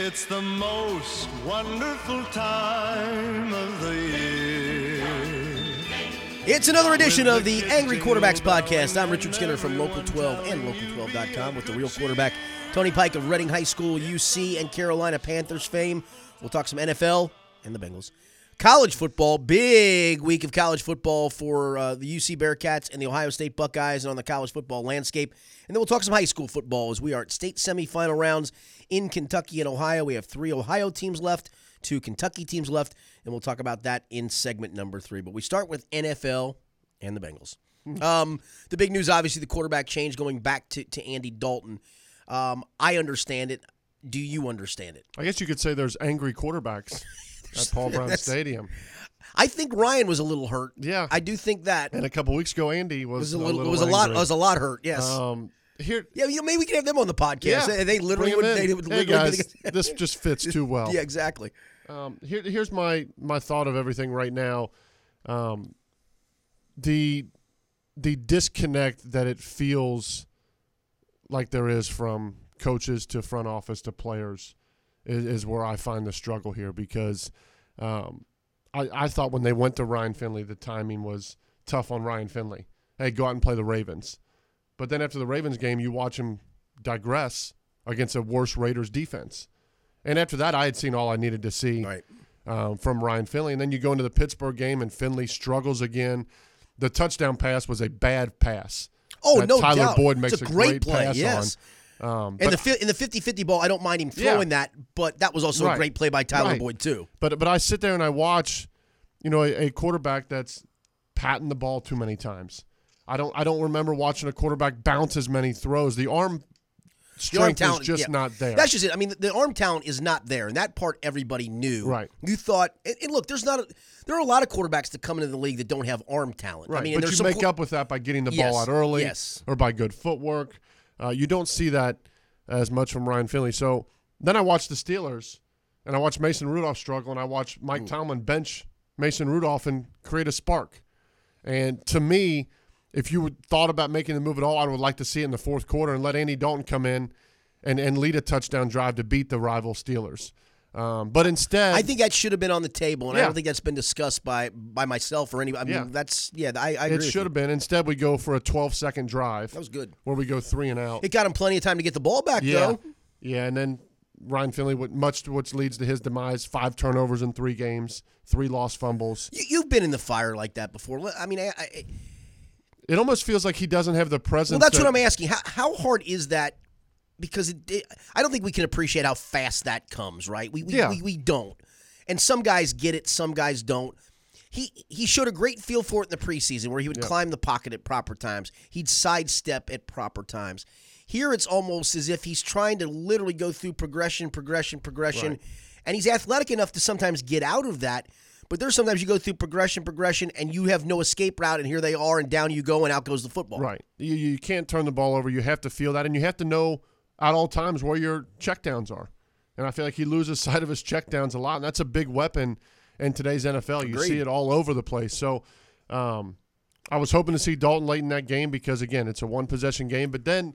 It's the most wonderful time of the year. It's another edition of the Angry Quarterbacks Podcast. I'm Richard Skinner from Local 12 and Local12.com with the real quarterback, Tony Pike of Reading High School, UC, and Carolina Panthers fame. We'll talk some NFL and the Bengals. College football, big week of college football for uh, the UC Bearcats and the Ohio State Buckeyes and on the college football landscape. And then we'll talk some high school football as we are at state semifinal rounds in Kentucky and Ohio. We have three Ohio teams left, two Kentucky teams left, and we'll talk about that in segment number three. But we start with NFL and the Bengals. Um, the big news, obviously, the quarterback change going back to, to Andy Dalton. Um, I understand it. Do you understand it? I guess you could say there's angry quarterbacks at Paul Brown Stadium. I think Ryan was a little hurt. Yeah. I do think that And a couple weeks ago, Andy was, was a little, was a lot was a lot hurt. Yes. Um, here, yeah, you know, maybe we can have them on the podcast. yeah, They, they literally would. They would hey literally guys, be- this just fits too well. Yeah, exactly. Um, here, here's my my thought of everything right now. Um, the the disconnect that it feels like there is from coaches to front office to players is, is where I find the struggle here because um, I, I thought when they went to Ryan Finley, the timing was tough on Ryan Finley. Hey, go out and play the Ravens. But then after the Ravens game, you watch him digress against a worse Raiders defense. And after that, I had seen all I needed to see Right. um, from Ryan Finley. And then you go into the Pittsburgh game, and Finley struggles again. The touchdown pass was a bad pass. Oh that no Tyler doubt. Boyd makes it's a a great, great play. pass yes. on. Um, And but, the in the 50-50 ball, I don't mind him Yeah. throwing that, but that was also a great play by Tyler Right. Boyd too. but but I sit there and I watch, you know, a, a quarterback that's patting the ball too many times. I don't I don't remember watching a quarterback bounce as many throws. The arm The strength arm talent is just yeah. not there. That's just it. I mean, the, the arm talent is not there, and that part everybody knew. Right. You thought, and, and look, there's not. A, there are a lot of quarterbacks that come into the league that don't have arm talent. Right, I mean, but you make qu- up with that by getting the Yes, ball out early, yes. or by good footwork. Uh, you don't see that as much from Ryan Finley. So then I watched the Steelers, and I watched Mason Rudolph struggle, and I watched Mike Tomlin bench Mason Rudolph and create a spark. And to me, if you would thought about making the move at all, I would like to see it in the fourth quarter and let Andy Dalton come in and, and lead a touchdown drive to beat the rival Steelers. Um, but instead, I think that should have been on the table, and I don't think that's been discussed by by myself or anybody. I mean, Yeah. that's yeah. I, I agree. it should have been. Instead, we go for a 12 second drive. That was good. where we go three and out. It got him plenty of time to get the ball back, yeah, though. yeah, and then Ryan Finley, much to which leads to his demise: five turnovers in three games, three lost fumbles. You, you've been in the fire like that before. I mean, I, I, It almost feels like he doesn't have the presence. well, that's that- what I'm asking. How how hard is that? Because it, it, I don't think we can appreciate how fast that comes. Right? We we, Yeah. we we don't. And some guys get it, some guys don't. He he showed a great feel for it in the preseason, where he would climb the pocket at proper times. He'd sidestep at proper times. Here, it's almost as if he's trying to literally go through progression, progression, progression, Right. and he's athletic enough to sometimes get out of that. But there's sometimes you go through progression, progression, and you have no escape route, and here they are, and down you go, and out goes the football. Right. You, you can't turn the ball over. You have to feel that, and you have to know at all times where your checkdowns are. And I feel like he loses sight of his checkdowns a lot, and that's a big weapon in today's NFL. You see it all over the place. So um, I was hoping to see Dalton late in that game because, again, it's a one possession game. But then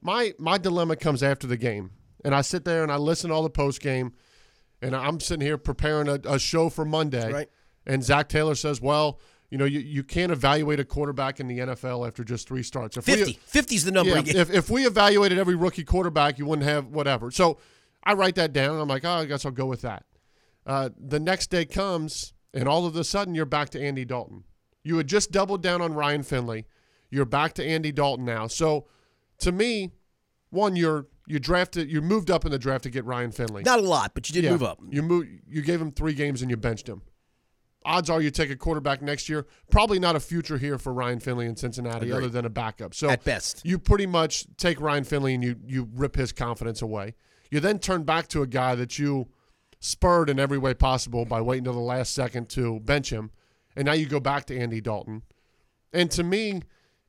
my my dilemma comes after the game, and I sit there and I listen to all the post game, and I'm sitting here preparing a, a show for Monday. Right. And Zac Taylor says, well, you know, you, you can't evaluate a quarterback in the NFL after just three starts. If 50. we, 50 is the number. yeah, if, if we evaluated every rookie quarterback, you wouldn't have whatever. So I write that down, I'm like, oh, I guess I'll go with that. Uh, the next day comes, and all of a sudden, you're back to Andy Dalton. You had just doubled down on Ryan Finley. You're back to Andy Dalton now. So to me, one, you're you drafted, you moved up in the draft to get Ryan Finley. Not a lot, but you did Yeah. move up. You move. You gave him three games and you benched him. Odds are you take a quarterback next year. Probably not a future here for Ryan Finley in Cincinnati, Agreed. other than a backup. So At best. you pretty much take Ryan Finley and you you rip his confidence away. You then turn back to a guy that you spurred in every way possible by waiting till the last second to bench him, and now you go back to Andy Dalton. And to me,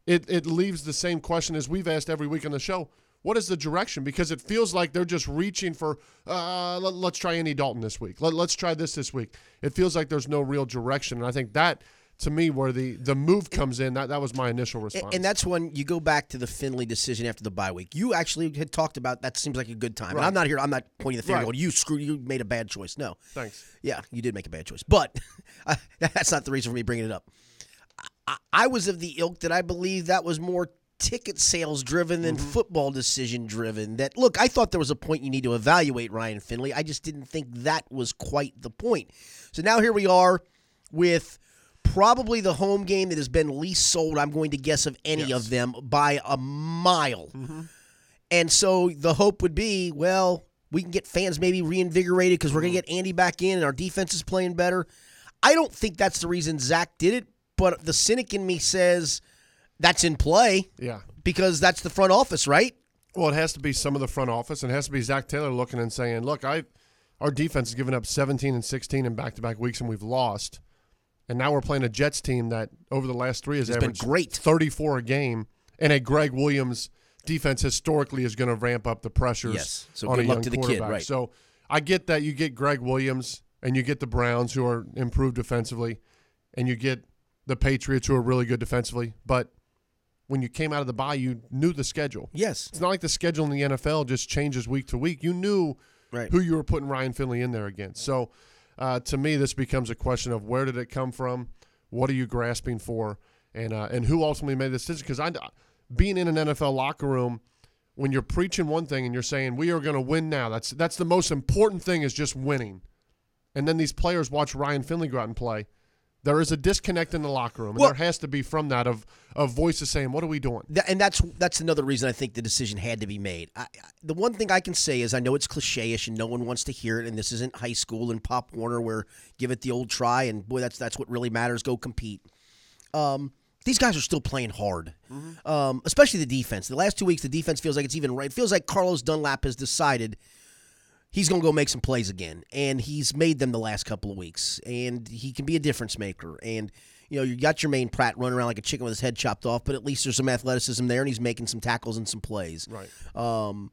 it it leaves the same question as we've asked every week on the show. What is the direction? Because it feels like they're just reaching for, uh, let, us try Andy Dalton this week. Let, let's try this this week. It feels like there's no real direction. And I think that, to me where the the move comes in. That that was my initial response. And that's when you go back to the Finley decision after the bye week. You actually had talked about that seems like a good time. And I'm not here. I'm not pointing the finger. Right. Going, you screw. You made a bad choice. No. thanks. Yeah, you did make a bad choice, but that's not the reason for me bringing it up. I, I was of the ilk that I believe that was more ticket sales driven than mm-hmm. football decision driven. That look, I thought there was a point you need to evaluate Ryan Finley. I just didn't think that was quite the point. So now here we are with probably the home game that has been least sold. I'm going to guess of any Yes. of them by a mile. Mm-hmm. And so the hope would be, well, we can get fans maybe reinvigorated because we're going to mm-hmm. get Andy back in and our defense is playing better. I don't think that's the reason Zac did it, but the cynic in me says that's in play Yeah. because that's the front office, right? Well, it has to be some of the front office, and it has to be Zac Taylor looking and saying, "Look, I, our defense has given up 17 and 16 in back-to-back weeks, and we've lost, and now we're playing a Jets team that over the last three has It's been averaged great. 34 a game, and a Gregg Williams defense historically is going to ramp up the pressures Yes. So on a luck young the kid, quarterback. right. So I get that you get Gregg Williams, and you get the Browns who are improved defensively, and you get the Patriots who are really good defensively, but when you came out of the bye, you knew the schedule. Yes. It's not like the schedule in the NFL just changes week to week. You knew Right. who you were putting Ryan Finley in there against. So, uh, to me, this becomes a question of where did it come from? What are you grasping for? And uh, and who ultimately made the decision? Because I, being in an NFL locker room, when you're preaching one thing and you're saying we are going to win now, that's that's the most important thing is just winning. And then these players watch Ryan Finley go out and play. There is a disconnect in the locker room, and Well- there has to be from that of of voices saying, "What are we doing?" Th- and that's that's another reason I think the decision had to be made. I, I, the one thing I can say is I know it's cliche-ish and no one wants to hear it, and this isn't high school and Pop Warner where give it the old try and boy that's that's what really matters. Go compete. Um, these guys are still playing hard, um, especially the defense. The last two weeks, the defense feels like it's even right. It feels like Carlos Dunlap has decided he's going to go make some plays again, and he's made them the last couple of weeks, and he can be a difference maker. And you know, you got your main Pratt running around like a chicken with his head chopped off, but at least there's some athleticism there, and he's making some tackles and some plays. Right. Um,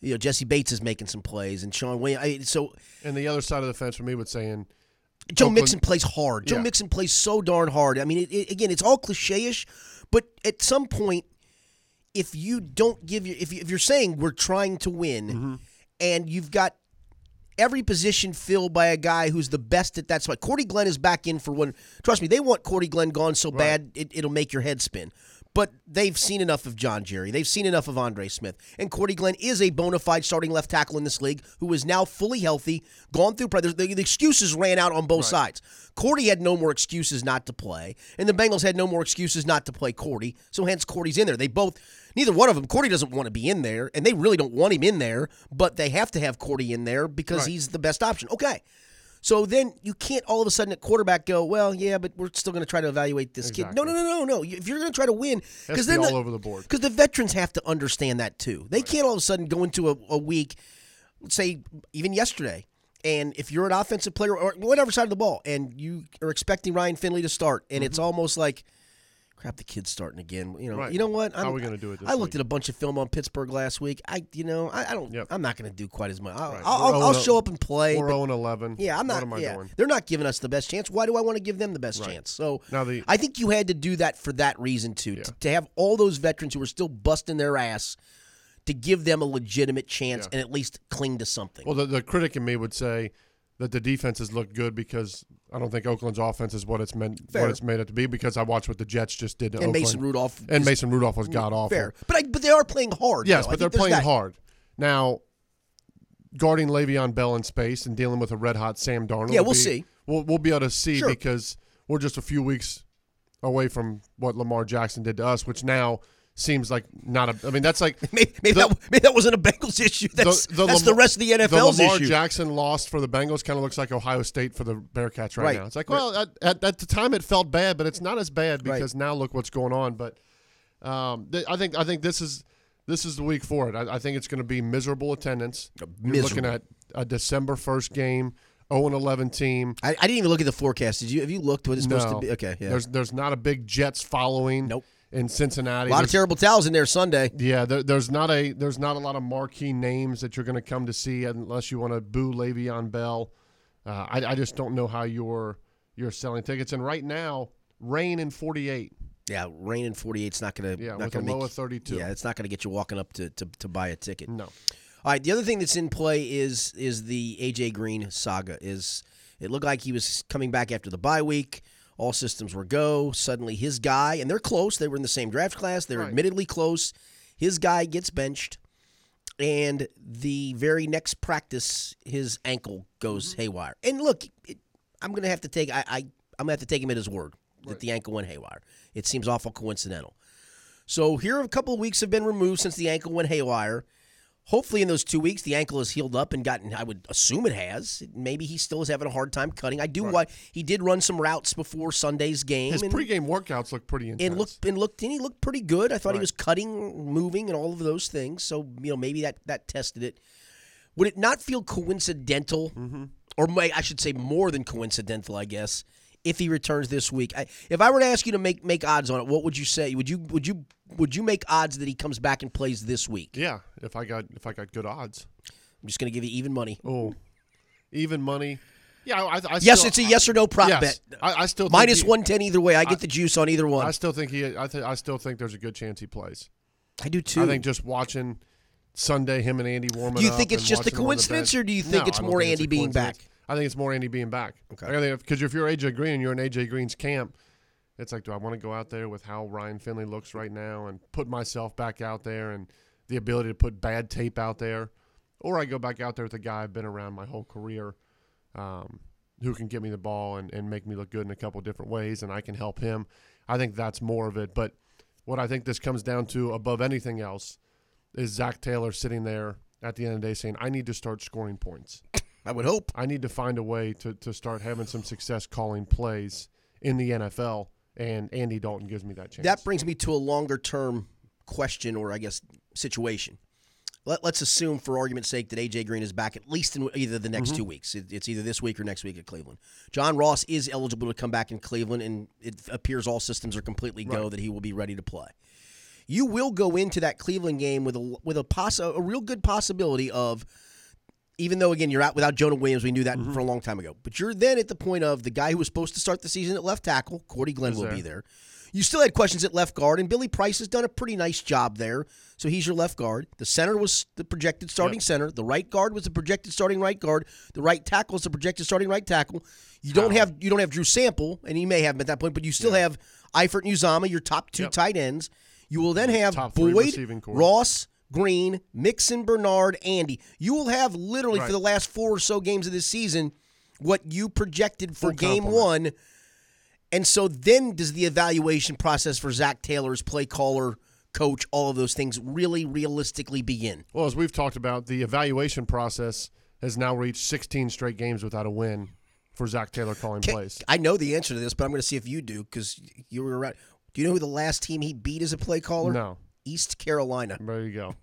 you know, Jessie Bates is making some plays, and Sean. I, so And the other side of the fence for me would saying, Joe Oakland- Mixon plays hard. Joe Yeah. Mixon plays so darn hard. I mean, it, it, again, it's all cliche-ish, but at some point, if you don't give your, if, you, if you're saying we're trying to win, Mm-hmm. And you've got every position filled by a guy who's the best at that spot. Cordy Glenn is back in for one. Trust me, they want Cordy Glenn gone so bad it, it'll make your head spin. But they've seen enough of John Jerry. They've seen enough of Andre Smith. And Cordy Glenn is a bona fide starting left tackle in this league who is now fully healthy, gone through. The, the excuses ran out on both sides. Cordy had no more excuses not to play, and the Bengals had no more excuses not to play Cordy. So hence Cordy's in there. They both, neither one of them, Cordy doesn't want to be in there, and they really don't want him in there, but they have to have Cordy in there because Right. he's the best option. Okay. So then you can't all of a sudden at quarterback go, well, yeah, but we're still going to try to evaluate this kid. No, no, no, no, no. If you're going to try to win, because then all the- over the board. because the veterans have to understand that too. They can't all of a sudden go into a, a week, say even yesterday, and if you're an offensive player or whatever side of the ball, and you are expecting Ryan Finley to start, and it's mm-hmm. almost like, crap, the kid's starting again. You know. Right. you know what? How are we gonna do it this I looked week? at a bunch of film on Pittsburgh last week. I, you know, I, I don't. Yep. I'm not going to do quite as much. I'll, Right. I'll, I'll, oh I'll show up and play. We're but- 0 11. yeah, I'm not. What am I yeah, doing? they're not giving us the best chance. Why do I want to give them the best Right. chance? So Now the- I think you had to do that for that reason too, to, to have all those veterans who are still busting their ass to give them a legitimate chance Yeah. and at least cling to something. Well, the, the critic in me would say that the defenses look good because I don't think Oakland's offense is what it's meant, Fair. what it's made it to be. Because I watched what the Jets just did to and Oakland. Mason Rudolph and is Mason Rudolph was god awful. fair, but I, but they are playing hard. Yes, though. But they're playing that. hard now. Guarding Le'Veon Bell in space and dealing with a red hot Sam Darnold. Yeah, we'll be- see. We'll we'll be able to see Sure. because we're just a few weeks away from what Lamar Jackson did to us, which now seems like not a. I mean, that's like Maybe, maybe, The- that, maybe that wasn't a Bengals issue. That's that's the Lamar- rest of the NFL's the Lamar issue. Jackson lost for the Bengals kind of looks like Ohio State for the Bearcats right, Right. now. It's like, Right. well, at, at, at the time it felt bad, but it's not as bad Right. because now look what's going on. But um, th- I think I think this is this is the week for it. I, I think it's going to be miserable attendance. You're looking at a December first game, 0 and 11 team. I, I didn't even look at the forecast. Did you? Have you looked what it's supposed to be? Okay, yeah. There's there's not a big Jets following. Nope. In Cincinnati, a lot of terrible towels in there Sunday. Yeah, there, there's not a there's not a lot of marquee names that you're going to come to see unless you want to boo Le'Veon Bell. Uh, I, I just don't know how you're you're selling tickets. And right now, rain in 48. Yeah, rain in 48 is not going to Yeah, not with a gonna make, low of 32. Yeah, it's not going to get you walking up to, to, to buy a ticket. No. All right, the other thing that's in play is is the AJ Green saga. Is it looked like he was coming back after the bye week? All systems were go. Suddenly, his guy and they're close. They were in the same draft class. They're Right. admittedly close. His guy gets benched, and the very next practice, his ankle goes Mm-hmm. haywire. And look, it, I'm to have to take I, I I'm going to have to take him at his word that the ankle went haywire. It seems awful coincidental. So here, a couple of weeks have been removed since the ankle went haywire. Hopefully, in those two weeks, the ankle has healed up and gotten. I would assume it has. Maybe he still is having a hard time cutting. I do. Why he did run some routes before Sunday's game. His and, pregame workouts look pretty intense. and looked and looked and he looked pretty good. I thought he was cutting, moving, and all of those things. So you know, maybe that that tested it. Would it not feel coincidental, Mm-hmm. or may, I should say more than coincidental? I guess if he returns this week. I, if I were to ask you to make make odds on it, what would you say? Would you would you would you make odds that he comes back and plays this week? yeah, if I got if I got good odds. I'm just going to give you even money. Oh, even money. Yeah, I, I Yes, still- it's a yes or no prop yes, bet. I, I still think he- one ten either way. I get the juice on either one. I still think he. I, th- I still think there's a good chance he plays. I do too. I think just watching Sunday, him and Andy warming Do you think it's just a watching him on the coincidence, or do you think No, it's more think Andy being back? I think it's more Andy being back. Okay. Because if you're AJ Green and you're in AJ Green's camp, it's like, do I want to go out there with how Ryan Finley looks right now and put myself back out there and the ability to put bad tape out there, or I go back out there with a guy I've been around my whole career, um, who can get me the ball and, and make me look good in a couple different ways, and I can help him. I think that's more of it. But what I think this comes down to above anything else is Zac Taylor sitting there at the end of the day saying, I need to start scoring points. I would hope. I need to find a way to, to start having some success calling plays in the NFL, and Andy Dalton gives me that chance. That brings me to a longer term question, or I guess situation. Let, let's assume, for argument's sake, that AJ Green is back at least in either the next mm-hmm. two weeks. It, it's either this week or next week at Cleveland. John Ross is eligible to come back in Cleveland, and it appears all systems are completely go Right. that he will be ready to play. You will go into that Cleveland game with a with a poss- a real good possibility of even though again you're out without Jonah Williams, we knew that for a long time ago. But you're then at the point of the guy who was supposed to start the season at left tackle, Cordy Glenn Is will there. be there. You still had questions at left guard, and Billy Price has done a pretty nice job there. So he's your left guard. The center was the projected starting Yep. center. The right guard was the projected starting right guard. The right tackle is the projected starting right tackle. You don't have you don't have Drew Sample, and he may have him at that point, but you still have Eifert and Uzomah, your top two Yep. tight ends. You will then have Boyd. Ross, Green, Mixon, Bernard, Andy. You will have literally for the last four or so games of this season what you projected for Full game complement. one. And so then does the evaluation process for Zac Taylor's play caller, coach, all of those things really realistically begin? well, as we've talked about, the evaluation process has now reached 16 straight games without a win for Zac Taylor calling Ca- plays. I know the answer to this, but I'm going to see if you do because you were right. Do you know who the last team he beat as a play caller? No, East Carolina. there you go.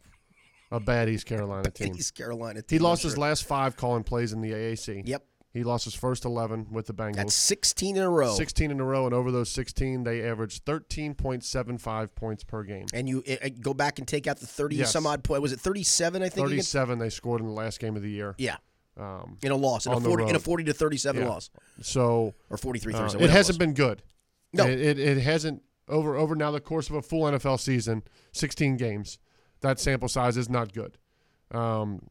A bad East Carolina team. East Carolina. team. He lost I'm his last five calling plays in the AAC. Yep. He lost his first 11 with the Bengals. That's 16 in a row. 16 in a row, and over those 16, they averaged 13.75 points per game. And you uh, go back and take out the 30 Yes. some odd point. Was it 37, I think? against- 37 they scored in the last game of the year. Yeah. Um, In a loss. In a On the 40 in a 40 to 37 Yeah. loss. so Or 43 uh, it hasn't been good. No. It, it, it hasn't over over now the course of a full NFL season, 16 games. That sample size is not good. Um,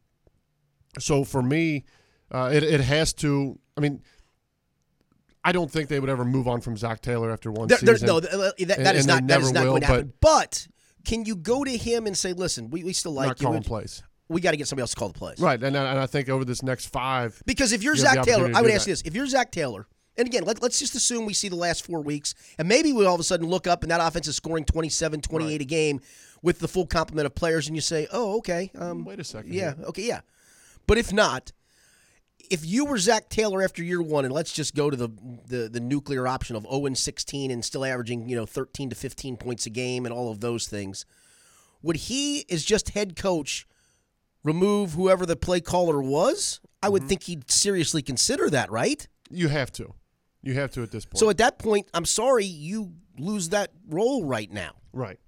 so for me, uh, it it has to. I mean, I don't think they would ever move on from Zac Taylor after one There- season. no, th- that, that And- is and not that is not will, going to happen. But can you go to him and say, "Listen, we, we still like not you. calling plays. we got to get somebody else to call the plays." Right, and, I- and I think over this next five, Because if you're You Zac Taylor, I would ask that. this: if you're Zac Taylor, and again, let, let's just assume we see the last four weeks, and maybe we all of a sudden look up and that offense is scoring 27, 28 a game with the full complement of players, and you say, "Oh, okay, um, wait a second. yeah, here. okay, yeah." But if not, if you were Zac Taylor after year one, and let's just go to the the, the nuclear option of 0 and 16 and still averaging you know 13 to 15 points a game and all of those things, would he, as just head coach, remove whoever the play caller was? I Mm-hmm. would think he'd seriously consider that, right? you have to, you have to at this point. So at that point, I'm sorry you lose that role right now. right,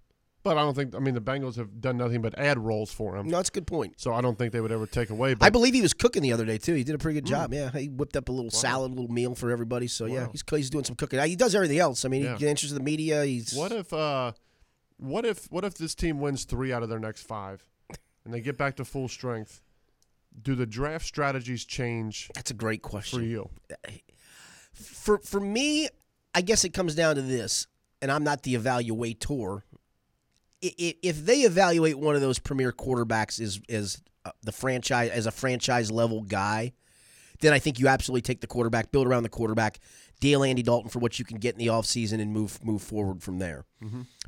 But I don't think. I mean, the Bengals have done nothing but add roles for him. No, that's a good point. So I don't think they would ever take away. But I believe he was cooking the other day too. He did a pretty good job. Yeah, he whipped up a little salad, a little meal for everybody. So yeah, he's he's doing some cooking. He does everything else. I mean, Yeah. he into the media. He's what if? uh What if? What if this team wins three out of their next five, and they get back to full strength? Do the draft strategies change that's a great question. for you? For for me, I guess it comes down to this, and I'm not the evaluator. If they evaluate one of those premier quarterbacks as as uh, the franchise as a franchise level guy, then I think you absolutely take the quarterback, build around the quarterback, deal Andy Dalton for what you can get in the offseason and move move forward from there.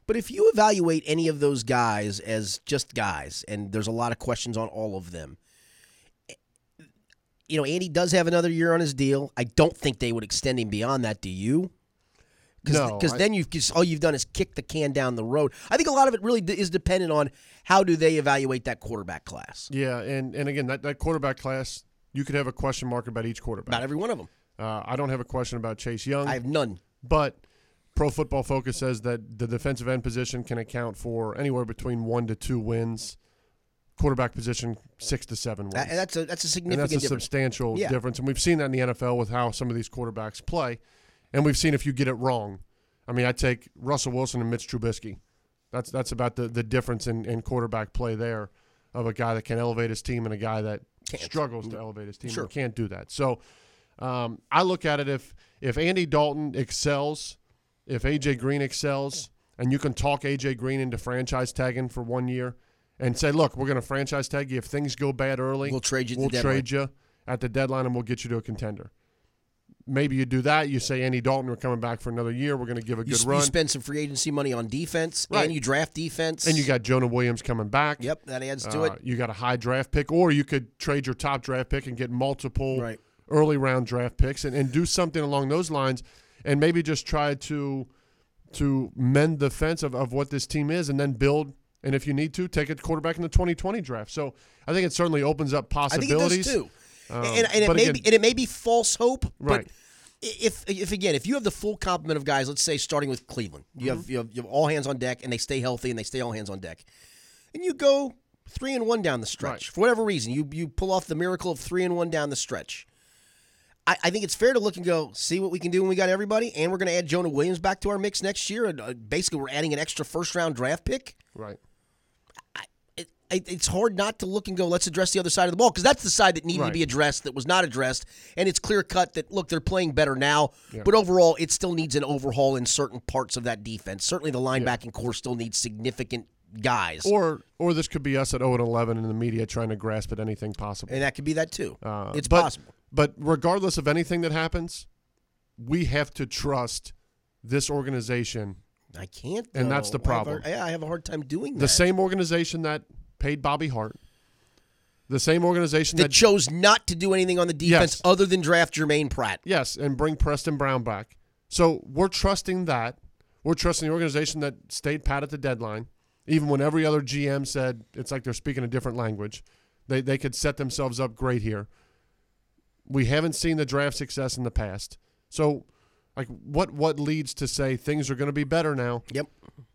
But if you evaluate any of those guys as just guys, and there's a lot of questions on all of them, you know, Andy does have another year on his deal. I don't think they would extend him beyond that. Do you? No, because then you've just, all you've done is kick the can down the road. I think a lot of it really d- is dependent on how do they evaluate that quarterback class. Yeah, and and again, that, that quarterback class, you could have a question mark about each quarterback. About every one of them, Uh, I don't have a question about Chase Young, I have none. but Pro Football Focus says that the defensive end position can account for anywhere between one to two wins. Quarterback position, six to seven wins. That- that's a that's a and significant that's a difference. substantial Yeah. difference. And we've seen that in the NFL with how some of these quarterbacks play. And we've seen if you get it wrong. I mean, I take Russell Wilson and Mitch Trubisky. That's that's about the, the difference in, in quarterback play there of a guy that can elevate his team and a guy that Can't. struggles to elevate his team Sure. and can't do that. So um, I look at it if if Andy Dalton excels, if AJ Green excels, and you can talk AJ Green into franchise tagging for one year and say, look, we're going to franchise tag you if things go bad early. We'll trade you We'll deadline. trade you at the deadline and we'll get you to a contender. Maybe you do that. You say Andy Dalton, we're coming back for another year. We're going to give a You, good s- you run. spend some free agency money on defense, Right. and you draft defense, and you got Jonah Williams coming back. yep, that adds to Uh, it. You got a high draft pick, or you could trade your top draft pick and get multiple Right. early round draft picks and, and do something along those lines and maybe just try to to mend the fence of, of what this team is and then build and if you need to take a quarterback in the 2020 draft so i think it certainly opens up I think it possibilities does too. Um, and, and it may again- be, and it may be false hope, Right. but if if again, if you have the full complement of guys, let's say starting with Cleveland, you Mm-hmm. have you have you have all hands on deck, and they stay healthy, and they stay all hands on deck, and you go three and one down the stretch Right. for whatever reason, you you pull off the miracle of three and one down the stretch. I, I think it's fair to look and go see what we can do when we got everybody, and we're going to add Jonah Williams back to our mix next year. And uh, basically, we're adding an extra first round draft pick. right it's hard not to look and go, let's address the other side of the ball because that's the side that needed to be addressed that was not addressed. And it's clear cut that, look, they're playing better now, Yeah. but overall, it still needs an overhaul in certain parts of that defense. Certainly, the linebacking core still needs significant guys. or or this could be us at 0 and 11 in the media trying to grasp at anything possible and that could be that too. Uh, it's but, possible. But regardless of anything that happens, we have to trust this organization, I can't. and that's the I have a- problem. yeah, I have a hard time doing that. the same organization that paid Bobby Hart, the same organization that that, chose not to do anything on the defense Yes. other than draft Germaine Pratt. yes, and bring Preston Brown back. So we're trusting that. We're trusting the organization that stayed pat at the deadline, even when every other GM said it's like they're speaking a different language. They they could set themselves up great here. We haven't seen the draft success in the past. So like what what leads to say things are going to be better now? Yep.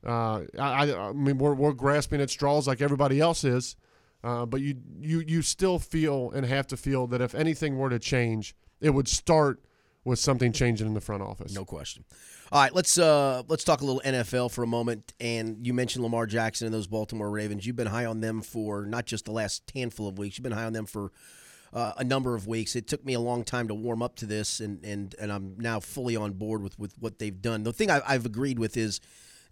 Uh, I, I, mean, we're, we're grasping at straws like everybody else is, uh, but you, you you still feel and have to feel that if anything were to change, it would start with something changing in the front office. No question. All right, let's uh let's talk a little NFL for a moment. And you mentioned Lamar Jackson and those Baltimore Ravens. You've been high on them for not just the last handful of weeks. You've been high on them for uh, a number of weeks. It took me a long time to warm up to this, and and and I'm now fully on board with with what they've done. The thing I, I've agreed with is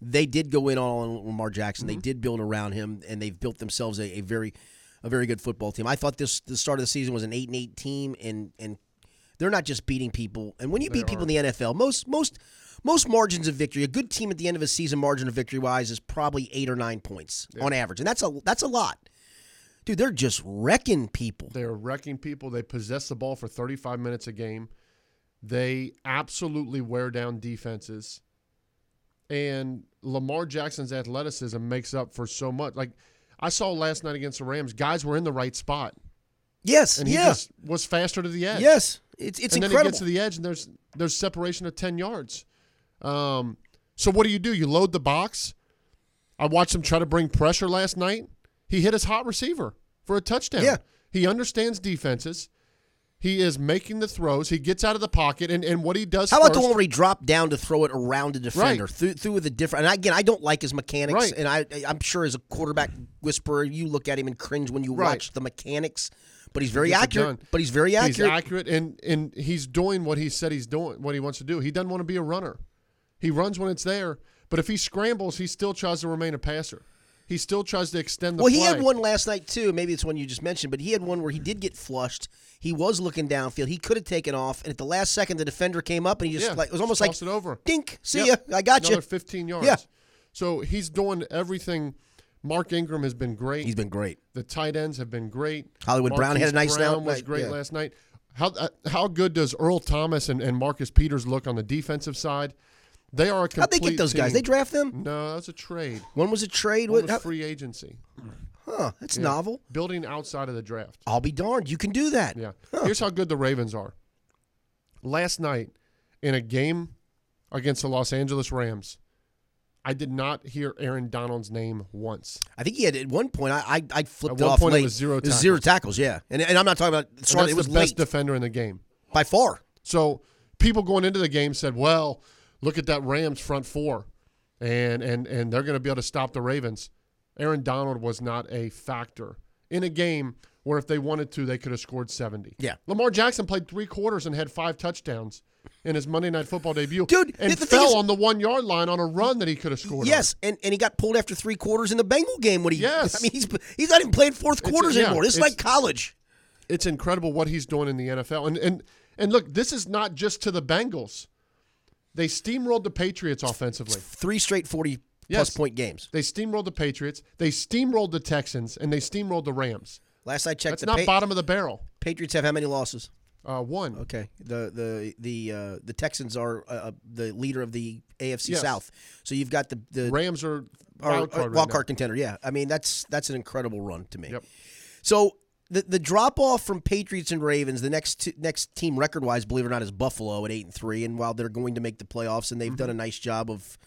they did go in on Lamar Jackson. They did build around him, and they've built themselves a, a very a very good football team. I thought this the start of the season was an eight and eight team, and and they're not just beating people. And when you beat people in the NFL, most most most margins of victory, a good team at the end of a season margin of victory wise is probably eight or nine points on average, and that's a that's a lot. Dude, they're just wrecking people. They're wrecking people. They possess the ball for 35 minutes a game. They absolutely wear down defenses. And Lamar Jackson's athleticism makes up for so much. Like I saw last night against the Rams, guys were in the right spot, Yes, and he yeah, just was faster to the edge. yes. It's it's and incredible. then he gets to the edge, and there's there's separation of ten yards. Um, so what do you do? You load the box, I watched him try to bring pressure last night. He hit his hot receiver for a touchdown. Yeah. He understands defenses. He is making the throws. He gets out of the pocket, and, and what he does How about the first- one where he dropped down to throw it around a defender Right. through through with a different? And again, I don't like his mechanics, Right. and I I'm sure as a quarterback whisperer, you look at him and cringe when you Right. watch the mechanics. But he's very it accurate. But he's very accurate. He's accurate. accurate, and and he's doing what he said he's doing, what he wants to do. He doesn't want to be a runner. He runs when it's there, but if he scrambles, he still tries to remain a passer. He still tries to extend the well, he had one last night too. Maybe it's one you just mentioned, but he had one where he did get flushed. He was looking downfield. He could have taken off, and at the last second, the defender came up, and he just Yeah, like it was almost like it over. dink. See Yep. ya. I got Another you. 15 yards. Yeah. So he's doing everything. Mark Ingram has been great. He's been great. The tight ends have been great. Hollywood Brown had a nice Brown now- was great yeah. last night. How uh, how good does Earl Thomas and, and Marcus Peters look on the defensive side? They are a complete How'd they get those guys? They draft them. No, that's a trade. One was a trade. One What? was how- free agency. huh? That's Yeah. novel. Building outside of the draft. I'll be darned. You can do that. Yeah. Here's how good the Ravens are. Last night, in a game against the Los Angeles Rams, I did not hear Aaron Donald's name once. I think he had at one point. I I, I flipped At it one off point it late. was zero zero tackles. Yeah, and and I'm not talking about. And that's it was the best late defender in the game. by far. So people going into the game said, "Well, look at that Rams front four, and and and they're going to be able to stop the Ravens." Aaron Donald was not a factor in a game where if they wanted to, they could have scored seventy. Yeah. Lamar Jackson played three quarters and had five touchdowns in his Monday Night Football debut, Dude, and fell is- on the one yard line on a run that he could have scored. on. Yes, and, and he got pulled after three quarters in the Bengal game. When he, Yes. I mean, he's he's not even playing fourth quarters yeah, anymore. This is it's- like college. it's incredible what he's doing in the NFL. And and and look, this is not just to the Bengals. They steamrolled the Patriots offensively. Three straight forty Yes. point games. They steamrolled the Patriots. They steamrolled the Texans, and they steamrolled the Rams. Last I checked, That's not Pa- bottom of the barrel. Patriots have how many losses? Uh, one. Okay, the the the uh, the Texans are uh, the leader of the AFC Yes. South. So you've got the the Rams are are- wild uh, card. wild right card contender. Yeah, I mean that's that's an incredible run to me. Yep. So the the drop off from Patriots and Ravens, the next next team record wise, believe it or not, is Buffalo at eight and three. And while they're going to make the playoffs, and they've mm-hmm. done a nice job of,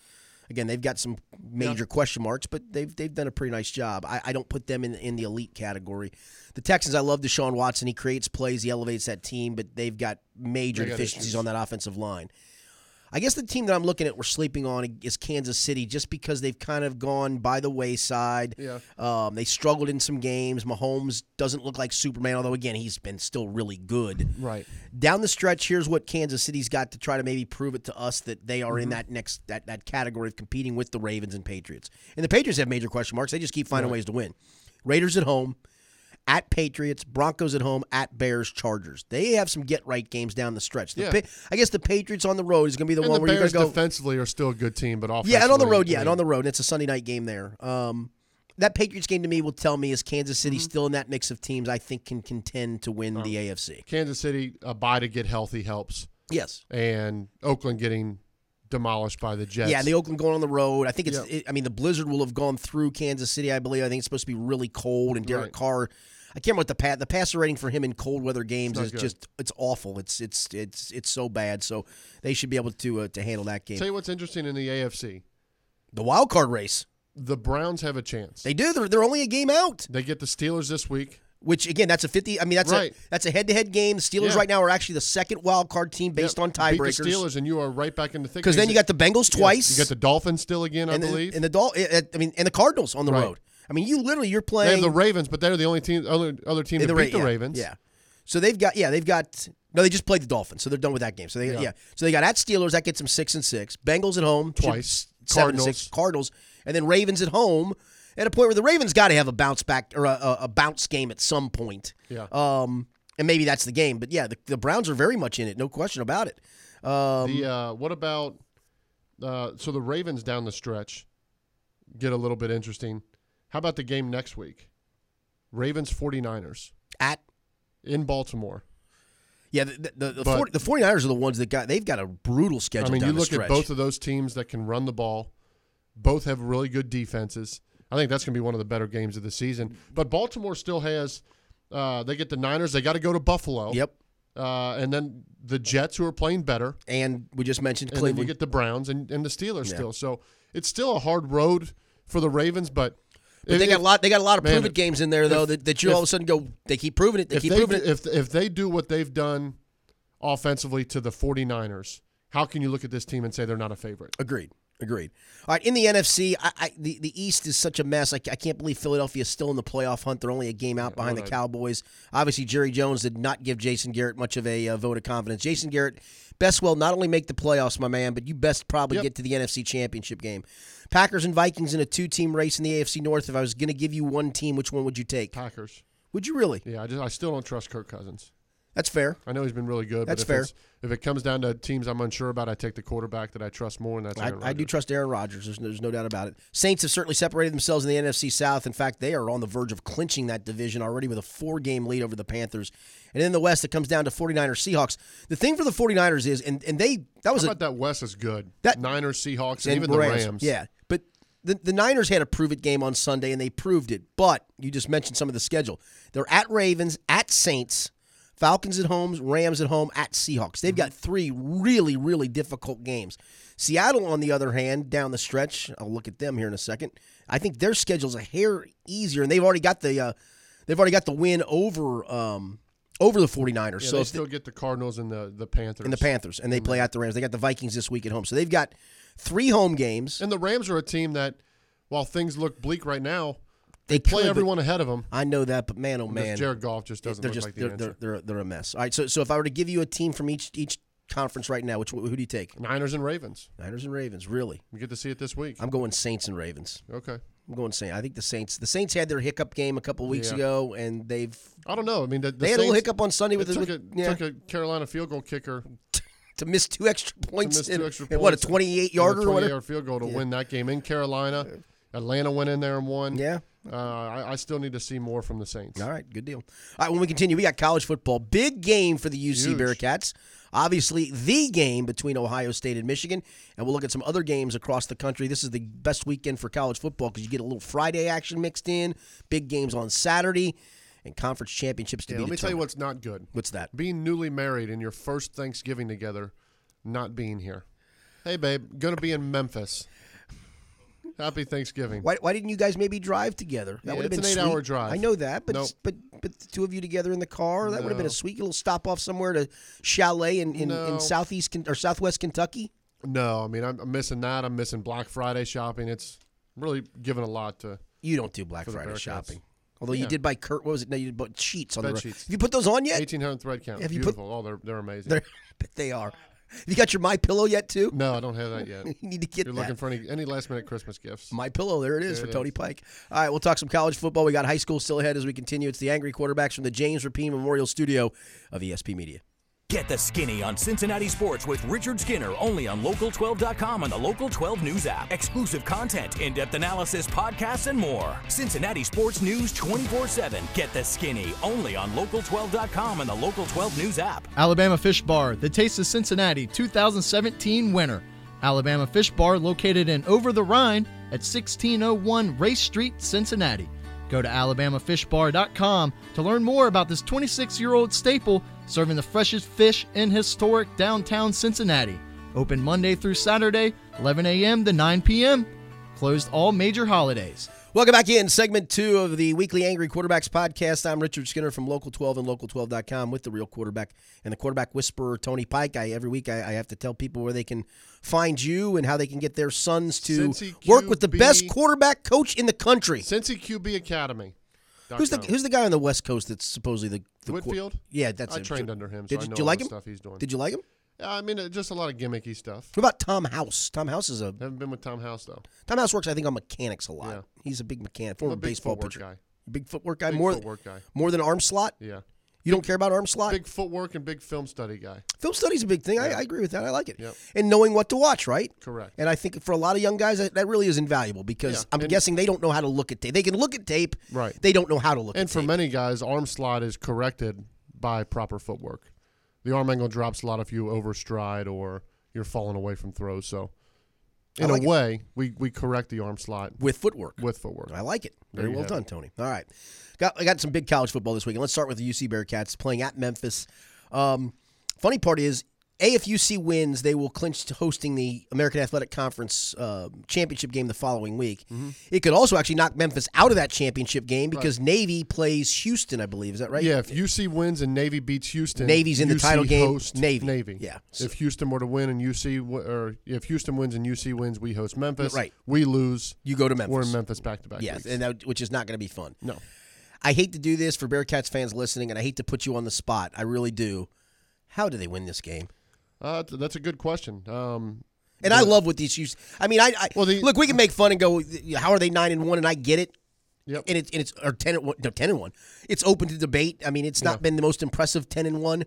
again, they've got some major question marks, but they've they've done a pretty nice job. I, I don't put them in in the elite category. The Texans, I love Deshaun Watson. He creates plays, he elevates that team, but they've got major They deficiencies issues. on that offensive line. I guess the team that I'm looking at we're sleeping on is Kansas City just because they've kind of gone by the wayside. Yeah. Um, they struggled in some games. Mahomes doesn't look like Superman, although again he's been still really good. Right. Down the stretch, here's what Kansas City's got to try to maybe prove it to us that they are in Mm-hmm. that next that that category of competing with the Ravens and Patriots. And the Patriots have major question marks. They just keep finding ways to win. Raiders at home, at Patriots, Broncos at home, at Bears, Chargers. They have some get right games down the stretch. The Yeah. Pa- I guess the Patriots on the road is going to be the And one the where you're going to go. defensively are still a good team, but offensively, Yeah, and on the road, yeah, and on the road. And it's a Sunday night game there. Um, that Patriots game to me will tell me is Kansas City Mm-hmm. still in that mix of teams I think can contend to win the AFC. Kansas City a bye to get healthy helps, Yes. and Oakland getting demolished by the Jets. Yeah, and the Oakland going on the road. I think it's. Yeah. It, I mean, the blizzard will have gone through Kansas City. I believe. I think it's supposed to be really cold, and Derek Right. Carr. I can't remember what the pat the passer rating for him in cold weather games is good. just it's awful. It's it's it's it's so bad. So they should be able to uh, to handle that game. Tell you what's interesting in the AFC, the wild card race. the Browns have a chance. They do. They're, they're only a game out. They get the Steelers this week. Which again, that's a fifty. I mean, that's Right. a that's a head to head game. The Steelers Yeah. right now are actually the second wild card team based Yep. on tiebreakers. Steelers, and you are right back in the thick. Because then you got the Bengals Yeah, twice. You got the Dolphins still again, I and the, believe. and the Dol- uh, I mean, and the Cardinals on the Right. road. I mean, you literally you're playing. they have the Ravens, but they're the only team, other other team that Ra- beat the yeah, Ravens. Yeah. So they've got yeah they've got no they just played the Dolphins so they're done with that game so they yeah, Yeah. so they got at Steelers that gets them six and six Bengals at home Twice. seven and six Cardinals and then Ravens at home at a point where the Ravens got to have a bounce back or a, a, a bounce game at some point Yeah. um and maybe that's the game but yeah the, the Browns are very much in it no question about it um The uh, what about uh, so the Ravens down the stretch get a little bit interesting. How about the game next week? Ravens 49ers at in Baltimore. yeah the the, the, But- 40, the 49ers are the ones that got they've got a brutal schedule I mean, you look at both of those teams that can run the ball. Both have really good defenses. I think that's going to be one of the better games of the season. But Baltimore still has. Uh, they get the Niners. They got to go to Buffalo. yep Uh, and then the Jets, who are playing better. and we just mentioned Cleveland. And then you get the Browns and, and the Steelers Yeah. still. So it's still a hard road for the Ravens, but, But if- they got a lot. They got a lot of man, prove it games in there though if- that, that you all of a sudden go. They keep proving it. They if keep they proving do, it. if if they do what they've done offensively to the 49ers, how can you look at this team and say they're not a favorite? Agreed. Agreed. All right, in the NFC, I, I, the the East is such a mess. I, I can't believe Philadelphia is still in the playoff hunt. They're only a game out behind the Cowboys. Obviously, Jerry Jones did not give Jason Garrett much of a uh, vote of confidence. Jason Garrett best well not only make the playoffs, my man, but you best probably Yep. get to the NFC Championship game. Packers and Vikings in a two team race in the AFC North. If I was going to give you one team, which one would you take? Packers. Would you really? Yeah, I just I still don't trust Kirk Cousins. That's fair. I know he's been really good. That's but if fair. If it comes down to teams I'm unsure about, I take the quarterback that I trust more, and that's I, I do trust Aaron Rodgers. There's, there's no doubt about it. Saints have certainly separated themselves in the NFC South. In fact, they are on the verge of clinching that division already with a four game lead over the Panthers. And in the West, it comes down to 49ers Seahawks. The thing for the 49ers is, and, and they, that was How a, about that West is good. That- Niners, Seahawks, and, and even the Rams. Yeah. But the, the Niners had a prove it game on Sunday, and they proved it. But you just mentioned some of the schedule. They're at Ravens, at Saints, Falcons at home, Rams at home, at Seahawks. They've got three really, really difficult games. Seattle, on the other hand, down the stretch, I'll look at them here in a second. I think their schedule's a hair easier, and they've already got the uh, they've already got the win over um, over the 49ers. Yeah, so they still get the Cardinals and the the Panthers. and the Panthers, and they play out the Rams. They got the Vikings this week at home, so they've got three home games. And the Rams are a team that, while things look bleak right now, They play could, everyone ahead of them. I know that, but man, oh man, Jared Goff just doesn't they're look just like the they're, they're, they're they're a mess. All right, so so if I were to give you a team from each each conference right now, which who do you take? Niners and Ravens. Niners and Ravens. Really, We get to see it this week. I'm going Saints and Ravens. Okay. I'm going Saints. I think the Saints. The Saints had their hiccup game a couple weeks Yeah. ago, and they've I don't know. I mean, the, the they had a little hiccup on Sunday with, it with a, yeah, took a Carolina field goal kicker to miss two extra points. miss two and- extra and what a 28 yarder 28 yard field goal to Yeah. win that game in Carolina. Atlanta went in there and won. Yeah. Uh, I, I still need to see more from the Saints. All right, good deal. All right, when we continue, we got college football. Big game for the UC Huge. Bearcats. Obviously, the game between Ohio State and Michigan. And we'll look at some other games across the country. This is the best weekend for college football because you get a little Friday action mixed in, big games on Saturday, and conference championships to Yeah, be let me tell you what's not good. What's that? Being newly married and your first Thanksgiving together, not being here. Hey, babe, gonna be in Memphis. Happy Thanksgiving. Why, why didn't you guys maybe drive together? That Yeah, would have been an eight-hour drive. I know that, but Nope. but but the two of you together in the car, that would have been a sweet little stop off somewhere to chalet in, in, No. in southeast or southwest Kentucky. No, I mean I'm, I'm missing that. I'm missing Black Friday shopping. It's really given a lot to. You don't do Black Friday shopping. Although you did buy Kurt, what was it? No, you did buy sheets on the Bed road. sheets. Have you put those on yet? 1800 thread count. Have you put- oh, they're they're amazing. They're, but they are. Have you got your My Pillow yet too? no, I don't have that yet. You need to get You're that. looking for any any last minute Christmas gifts. My Pillow, there it is There for it Tony is. Pike. All right, we'll talk some college football. We got high school still ahead as we continue. It's the Angry Quarterbacks from the James Rapine Memorial Studio of ESP Media. Get the skinny on Cincinnati sports with Richard Skinner only on Local12.com and the Local 12 News app. Exclusive content, in depth analysis, podcasts, and more. Cincinnati sports news 24 7. Get the skinny only on Local12.com and the Local 12 News app. Alabama Fish Bar, the Taste of Cincinnati 2017 winner. Alabama Fish Bar located in Over the Rhine at 1601 Race Street, Cincinnati. Go to alabamafishbar.com to learn more about this 26 year old staple serving the freshest fish in historic downtown Cincinnati. Open Monday through Saturday, 11 a.m. to 9 p.m. Closed all major holidays. Welcome back in segment two of the weekly Angry Quarterbacks podcast. I'm Richard Skinner from Local 12 and Local12.com with the real quarterback and the quarterback whisperer, Tony Pike. I, every week I, I have to tell people where they can find you and how they can get their sons to work with the best quarterback coach in the country. Cincy QB Academy. Who's the Who's the guy on the West Coast that's supposedly the, the Whitfield? yeah, that's I it. trained under him, so Did I you, know did you all like the him? stuff he's doing. Did you like him? Yeah, I mean, uh, just a lot of gimmicky stuff. What about Tom House? Tom House is a Haven't been with Tom House though. Tom House works. I think on mechanics a lot. Yeah. He's a big mechanic, I'm former a big baseball footwork pitcher. guy. Big footwork guy. Big more footwork guy. more than arm slot. Yeah, You don't care about arm slot. big footwork and big film study guy. Film study's a big thing. I, Yeah. I agree with that. I like it. Yep. And knowing what to watch, right? Correct. And I think for a lot of young guys, that, that really is invaluable because Yeah. I'm And- guessing they don't know how to look at tape. They can look at tape, Right. They don't know how to look And for tape. many guys, arm slot is corrected by proper footwork. The arm angle drops a lot if you overstride or you're falling away from throws. So, I in like a it. way, we, we correct the arm slot with footwork. with footwork. I like it. Very well done, Tony. All right, got I got some big college football this week, and let's start with the UC Bearcats playing at Memphis. Um, funny part is A, if UC wins, they will clinch to hosting the American Athletic Conference uh, championship game the following week. Mm-hmm. It could also actually knock Memphis out of that championship game because Navy plays Houston, I believe. Is that right? Yeah, if UC wins and Navy beats Houston, Navy's in the title game. Navy. Navy. Yeah. If Houston were to win and UC w- or if Houston wins and UC wins, we host Memphis. Right. We lose. You go to Memphis. We're in Memphis back to back. Yes, and that, which is not going to be fun. no. I hate to do this for Bearcats fans listening, and I hate to put you on the spot. I really do. How do they win this game? Uh, that's a good question. Um, And I love what these use. I mean, I, I Well, the- look. We can make fun and go, "How are they nine and one?" And I get it. Yep. And it's and it's or ten and one, no ten and one. It's open to debate. I mean, it's not Yeah. been the most impressive ten and one.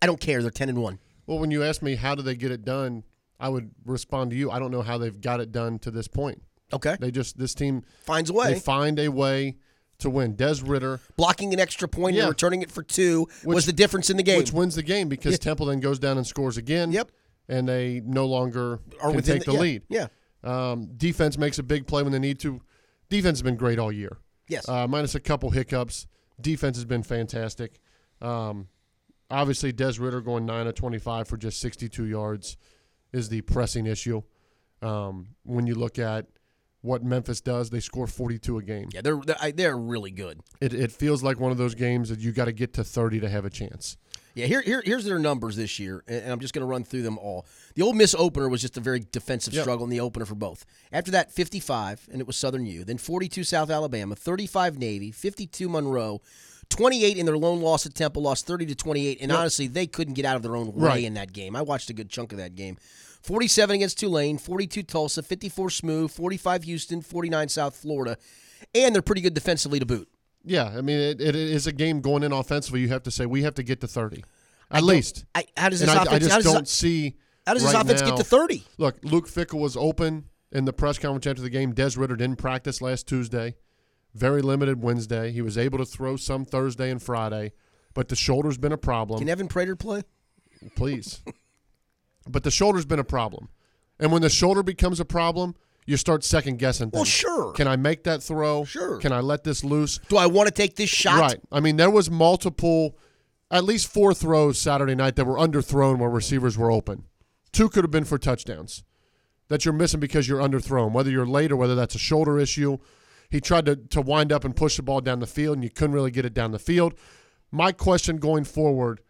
I don't care. They're ten and one. well, when you ask me how do they get it done, I would respond to you. I don't know how they've got it done to this point. Okay, They just this team finds a way. they find a way to win. Des Ridder, Blocking an extra point Yeah. and returning it for two was the difference in the game. which wins the game because Temple then goes down and scores again. Yep. And they no longer Are can take the yeah, lead. Yeah. Um, defense makes a big play when they need to. Defense has been great all year. Yes. Uh, minus a couple hiccups. Defense has been fantastic. Um, obviously, Des Ridder going 9 of 25 for just 62 yards is the pressing issue. Um, when you look at what Memphis does, they score 42 a game. yeah, they're they're, they're really good. It, it feels like one of those games that you got to get to 30 to have a chance. Yeah, here, here here's their numbers this year, and I'm just going to run through them all. The Ole Miss opener was just a very defensive Yep. struggle in the opener for both. After that, 55, and it was Southern U. Then 42 South Alabama, 35 Navy, 52 Monroe, 28 in their lone loss at Temple, lost 30 to 28. And honestly, they couldn't get out of their own way Right. in that game. I watched a good chunk of that game. 47 against Tulane, 42 Tulsa, 54 Smooth, 45 Houston, 49 South Florida, and they're pretty good defensively to boot. Yeah, I mean, it, it is a game going in offensively. You have to say, we have to get to 30. At don't- least. I, how does And this I, offense? I just how does don't this, see. how does this right offense now- get to 30? Look, Luke Fickell was open in the press conference after the game. Des Ridder didn't practice last Tuesday. Very limited Wednesday. He was able to throw some Thursday and Friday, but the shoulder's been a problem. Can Evan Prater play? Please. but the shoulder's been a problem. And when the shoulder becomes a problem, you start second guessing things. Well, sure. Can I make that throw? Sure. Can I let this loose? Do I want to take this shot? Right. I mean, there was multiple, at least four throws Saturday night that were underthrown where receivers were open. Two could have been for touchdowns that you're missing because you're underthrown, whether you're late or whether that's a shoulder issue. He tried to, to wind up and push the ball down the field, and you couldn't really get it down the field. My question going forward,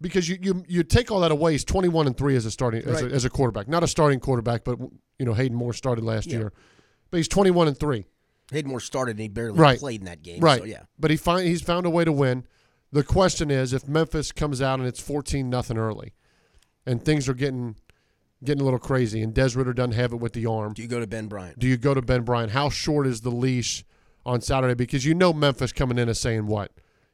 because you you, you take all that away, he's 21 and three as a starting as, Right. a, as a quarterback, not a starting quarterback, but you know Hayden Moore started last Yeah. year, but he's 21 and three. Hayden Moore started and he barely Right. played in that game. Right. So, yeah. But he find he's found a way to win. The question is if Memphis comes out and it's 14 nothing early and things are getting getting a little crazy and Des Ridder doesn't have it with the arm. Do you go to Ben Bryant? Do you go to Ben Bryant? How short is the leash on Saturday? Because you know Memphis coming in is saying what?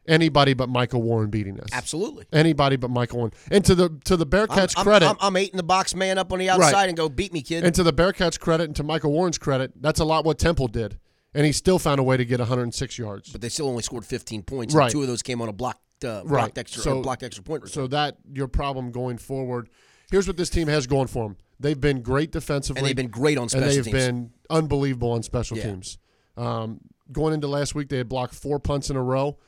Anybody but Michael Warren beating us. Absolutely. Anybody but Michael Warren. And to the to the Bearcats I'm, credit, I'm, I'm in the box man up on the outside and go beat me, kid. and to the Bearcats credit, and to Michael Warren's credit, that's a lot what Temple did, and he still found a way to get 106 yards. but they still only scored 15 points. Right. And two of those came on a blocked, uh, blocked Right. extra, So- blocked extra point. return. So that your problem going forward. Here's what this team has going for them. They've been great defensively, and they've been great on special teams. and special they've teams. been unbelievable on special Yeah. teams. Um, going into last week, they had blocked four punts in a row,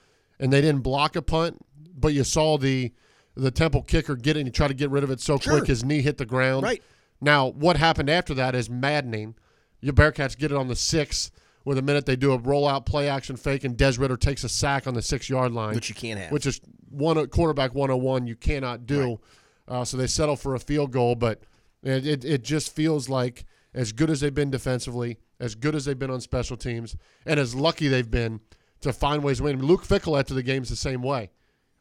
and they didn't block a punt, but you saw the the Temple kicker get it and tried to get rid of it so Sure. quick his knee hit the ground. Right. Now, what happened after that is maddening. Your Bearcats get it on the six. With a minute, they do a rollout play action fake, and Des Ridder takes a sack on the six yard line which you can't have. which is one quarterback 101 you cannot do. Uh, so they settle for a field goal, but it, it, it just feels like as good as they've been defensively, as good as they've been on special teams, and as lucky they've been to find ways to win. Luke Fickell after the game's the same way.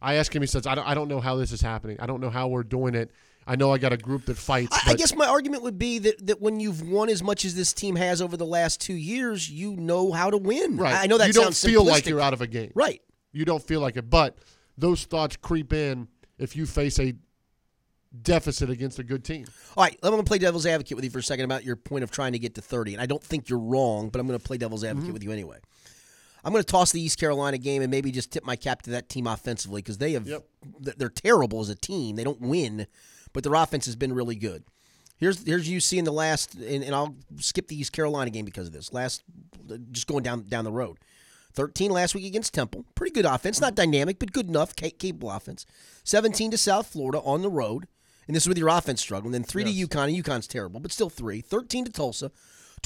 I ask him, he says, I don't, I don't know how this is happening. I don't know how we're doing it. I know I got a group that fights. I, I guess my argument would be that, that when you've won as much as this team has over the last two years, you know how to win. right. I, know that you don't feel like you're out of a game. Right. You don't feel like it, but those thoughts creep in if you face a deficit against a good team. All right, I'm going to play devil's advocate with you for a second about your point of trying to get to 30. And I don't think you're wrong, but I'm going to play devil's advocate mm-hmm. with you anyway. I'm going to toss the East Carolina game and maybe just tip my cap to that team offensively because they have yep. they're terrible as a team. They don't win, but their offense has been really good. Here's here's UC in the last, and, and I'll skip the East Carolina game because of this. Last, just going down down the road. 13 last week against Temple. Pretty good offense. Not dynamic, but good enough. ca- Capable offense. 17 to South Florida on the road. and this is with your offense struggling. Then three Yes. to UConn, and UConn's terrible, but still three. 13 to Tulsa,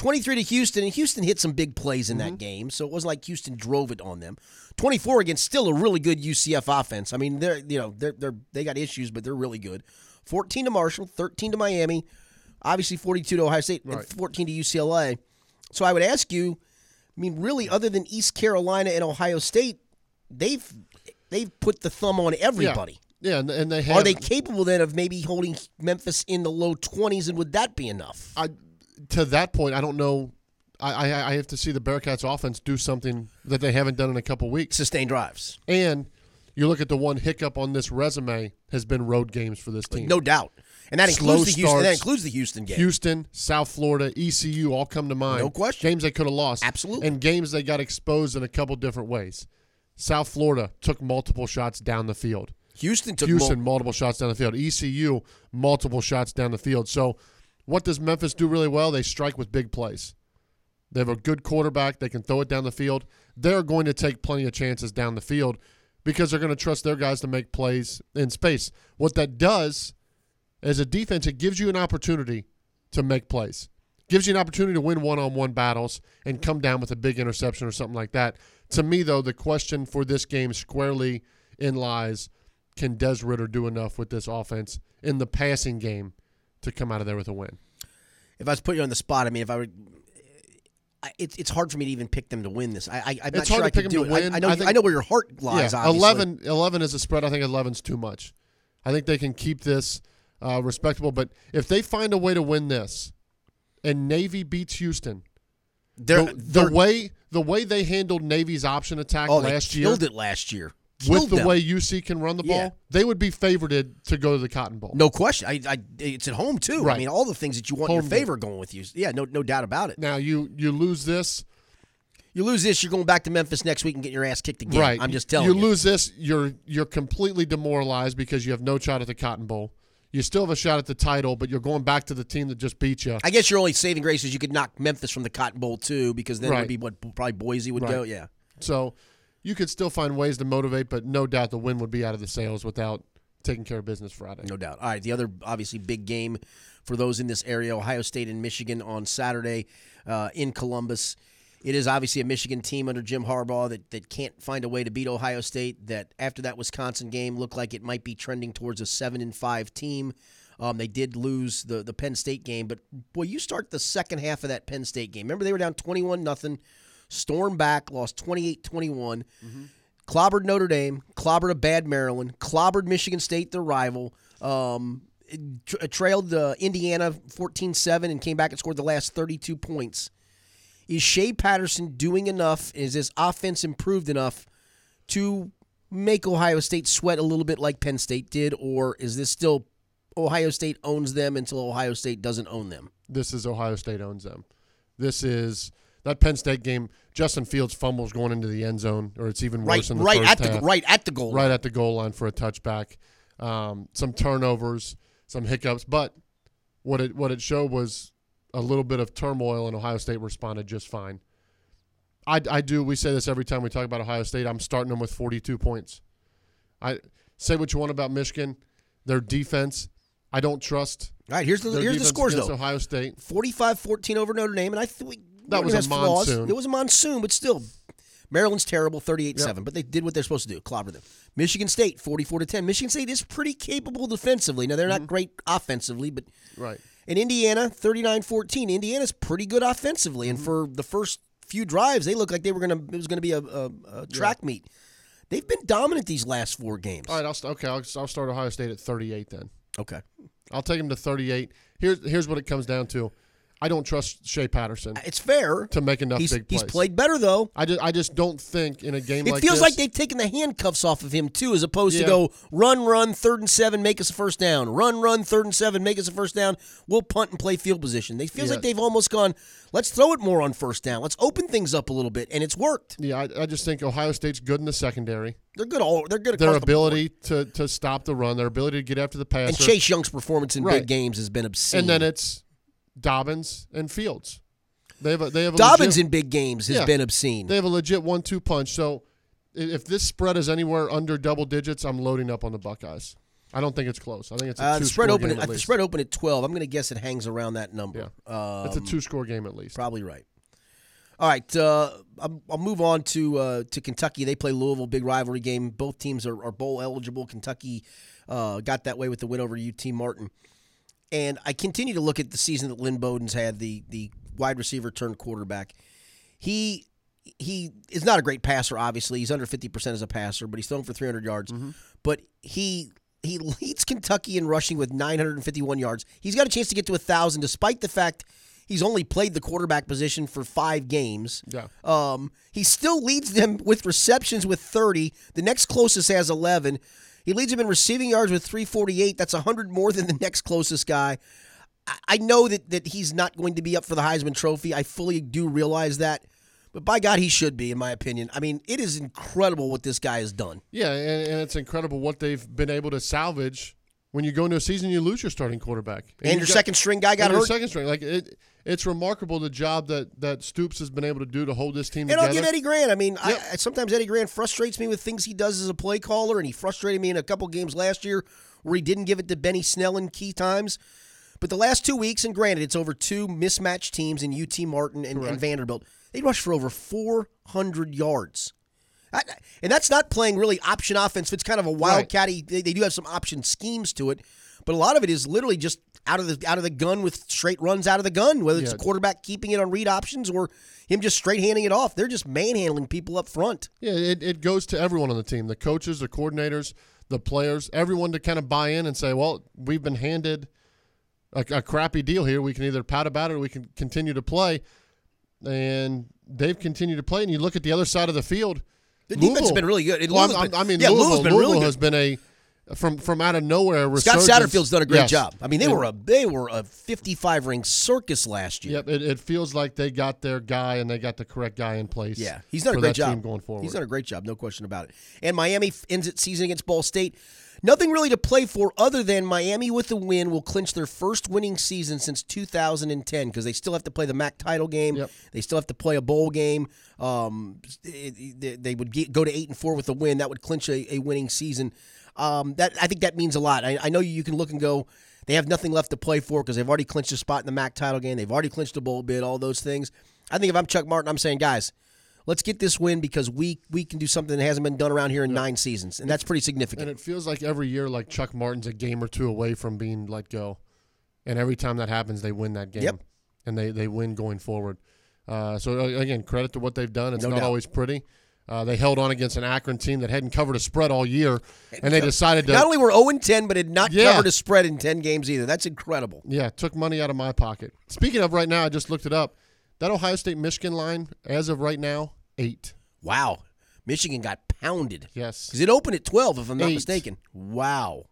23 to Houston, and Houston hit some big plays in Mm-hmm. that game, so it wasn't like Houston drove it on them. 24 against still a really good UCF offense. I mean, they're you know they're they're they got issues, but they're really good. 14 to Marshall, 13 to Miami, obviously 42 to Ohio State, and 14 to UCLA. So I would ask you, I mean, really, other than East Carolina and Ohio State, they've they've put the thumb on everybody. Yeah, and, and they have. Are they capable then of maybe holding Memphis in the low 20s, and would that be enough? I, to that point, I don't know. I, I I have to see the Bearcats offense do something that they haven't done in a couple weeks. Sustained drives. And you look at the one hiccup on this resume has been road games for this team. No doubt. And that Slow includes the Houston. That includes the Houston game. Houston, South Florida, ECU all come to mind. No question. Games they could have lost. Absolutely. And games they got exposed in a couple different ways. South Florida took multiple shots down the field. Houston took Houston, mul- multiple shots down the field. ECU, multiple shots down the field. So, what does Memphis do really well? They strike with big plays. They have a good quarterback. They can throw it down the field. They're going to take plenty of chances down the field because they're going to trust their guys to make plays in space. What that does as a defense, it gives you an opportunity to make plays. Gives you an opportunity to win one-on-one battles and come down with a big interception or something like that. To me, though, the question for this game squarely in lies: Can Des Ridder do enough with this offense in the passing game to come out of there with a win? if I was put you on the spot, I mean, if I were. I, it's it's hard for me to even pick them to win this. I, I I'm not It's sure I them do to it. win. I, I know I I, know where your heart lies. yeah, obviously. 11, 11 is a spread. I think 11's too much. I think they can keep this uh, respectable. But if they find a way to win this, and Navy beats Houston, They're, the, they're, the way the way they handled Navy's option attack oh, they last year, killed it last year. With the them. way UC can run the ball, Yeah. they would be favored to go to the Cotton Bowl. No question. I, I, it's at home too. I Right. mean, all the things that you want in Home your game. favor going with you. Yeah, no, no doubt about it. Now you you lose this, You lose this, you're going back to Memphis next week and getting your ass kicked again. right? I'm just telling you. You lose this, you're you're completely demoralized because you have no shot at the Cotton Bowl. You still have a shot at the title, but you're going back to the team that just beat you. I guess your only saving grace is you could knock Memphis from the Cotton Bowl too, because then it Right. would be what probably Boise would Right. go. Yeah. So you could still find ways to motivate, but no doubt the win would be out of the sails without taking care of business Friday. No doubt. All right, the other obviously big game for those in this area, Ohio State and Michigan on Saturday uh, in Columbus. It is obviously a Michigan team under Jim Harbaugh that, that can't find a way to beat Ohio State. That after that Wisconsin game looked like it might be trending towards a seven and five team. Um, they did lose the the Penn State game, but boy, you start the second half of that Penn State game. Remember they were down twenty one nothing, stormed back, lost 28-21 clobbered Notre Dame, clobbered a bad Maryland, clobbered Michigan State, their rival, um, tra- trailed uh, Indiana 14 7 and came back and scored the last 32 points. Is Shea Patterson doing enough? Is this offense improved enough to make Ohio State sweat a little bit like Penn State did? Or is this still Ohio State owns them until Ohio State doesn't own them? This is Ohio State owns them. This is that Penn State game. Justin Fields fumbles going into the end zone, or it's even worse Right, in the right first at the right at the goal. right at the goal line for a touchback. Um, some turnovers, some hiccups, but what it what it showed was a little bit of turmoil, and Ohio State responded just fine. I, I do. We say this every time we talk about Ohio State. I'm starting them with 42 points. I say what you want about Michigan, their defense. I don't trust. All right, here's the here's the scores though. Ohio State. 45-14 over Notre Dame, and I think That was a has flaws. monsoon. It was a monsoon, but still, Maryland's terrible, 38-7. But they did what they're supposed to do, clobber them. Michigan State, 44 to 10. Michigan State is pretty capable defensively. Now they're Mm-hmm. not great offensively, but Right. in Indiana, 39-14. Indiana's pretty good offensively, and for the first few drives, they looked like they were gonna it was gonna be a, a, a track meet. They've been dominant these last four games. All right. I'll st- okay. I'll, I'll start Ohio State at 38 then. Okay. I'll take them to 38. Here's here's what it comes down to. I don't trust Shea Patterson It's fair. to make enough He's, big plays. he's played better though. I just, I just don't think in a game It like feels this, like they've taken the handcuffs off of him too, as opposed to go run, run, third and seven, make us a first down. Run, run, third and seven, make us a first down. We'll punt and play field position. They feels Yeah. like they've almost gone. Let's throw it more on first down. Let's open things up a little bit, and it's worked. Yeah, I, I just think Ohio State's good in the secondary. They're good. All they're good. Their across the ability to, to stop the run, their ability to get after the pass, and Chase Young's performance in Right. big games has been obscene. and then it's Dobbins and Fields. They have a, they have a Dobbins legit, in big games has Yeah. been obscene. they have a legit one-two punch. So if this spread is anywhere under double digits, I'm loading up on the Buckeyes. I don't think it's close. I think it's a Uh, two spread score open game at, at the spread open at 12. I'm going to guess it hangs around that number. Yeah. Um, it's a two score game at least. Probably right. All right, uh, I'll, I'll move on to uh, to Kentucky. They play Louisville, big rivalry game. Both teams are, are bowl eligible. Kentucky uh, got that way with the win over UT Martin. And I continue to look at the season that Lynn Bowden's had, the the wide receiver turned quarterback. He he is not a great passer. Obviously, he's under fifty percent as a passer, but he's thrown for three hundred yards. But he he leads Kentucky in rushing with nine hundred and fifty one yards. He's got a chance to get to a thousand, despite the fact he's only played the quarterback position for five games. Yeah. Um, he still leads them with receptions with 30. The next closest has 11. He leads them in receiving yards with 348. That's 100 more than the next closest guy. I- I know that, that he's not going to be up for the Heisman Trophy. I fully do realize that. But by God, he should be, in my opinion. I mean, it is incredible what this guy has done. Yeah, and, and it's incredible what they've been able to salvage. When you go into a season, you lose your starting quarterback, And, you your got- second string guy got and your hurt. second string, like it, it's remarkable the job that that Stoops has been able to do to hold this team And together. I'll give Eddie Gran. I mean, Yep. I, sometimes Eddie Gran frustrates me with things he does as a play caller, and he frustrated me in a couple games last year where he didn't give it to Benny Snell in key times. But the last two weeks, and granted, it's over two mismatched teams in UT Martin and, and Vanderbilt. They rushed for over 400 yards. I- and that's not playing really option offense. It's kind of a wildcatty. They, they do have some option schemes to it, but a lot of it is literally just out of the out of the gun with straight runs out of the gun. Whether it's Yeah. the quarterback keeping it on read options or him just straight handing it off, they're just manhandling people up front. Yeah, it, it goes to everyone on the team the coaches, the coordinators, the players, everyone to kind of buy in and say, well, we've been handed a, a crappy deal here. We can either pout about it or we can continue to play. And they've continued to play. And you look at the other side of the field. The defense has been really good. It- Well, I'm- Louisville's been- I mean, yeah, Louisville, Louisville's been really good. has been a from from out of nowhere. Scott. Satterfield's done a great Yes. job. I mean, they And- were a they were a 55 ring circus last year. Yep, it, it feels like they got their guy and they got the correct guy in place. Yeah, he's done a great job going forward. He's done a great job, no question about it. And Miami ends its season against Ball State. Nothing really to play for other than Miami with the win will clinch their first winning season since 2010 because they still have to play the MAC title game. Yep. They still have to play a bowl game. Um, it- it- they- they would get, go to eight and four with the win. That would clinch a, a winning season. Um, that I think that means a lot. I, I know you can look and go. They have nothing left to play for because they've already clinched a spot in the MAC title game. They've already clinched a bowl bid. All those things. I think if I'm Chuck Martin, I'm saying, guys, let's get this win because we we can do something that hasn't been done around here in nine seasons, and that's pretty significant. And it feels like every year, like Chuck Martin's a game or two away from being let go. And every time that happens, they win that game. Yep. And they, they win going forward. Uh, so, again, credit to what they've done. It's No not doubt. always pretty. Uh, they held on against an Akron team that hadn't covered a spread all year, and they decided to. Not only were 0 10, but had not Yeah. covered a spread in 10 games either. That's incredible. yeah, took money out of my pocket. Speaking of right now, I just looked it up. That Ohio State Michigan line, as of right now, eight. Wow. Michigan got pounded. Yes. Because it opened at 12, if I'm not Eight. mistaken. Wow.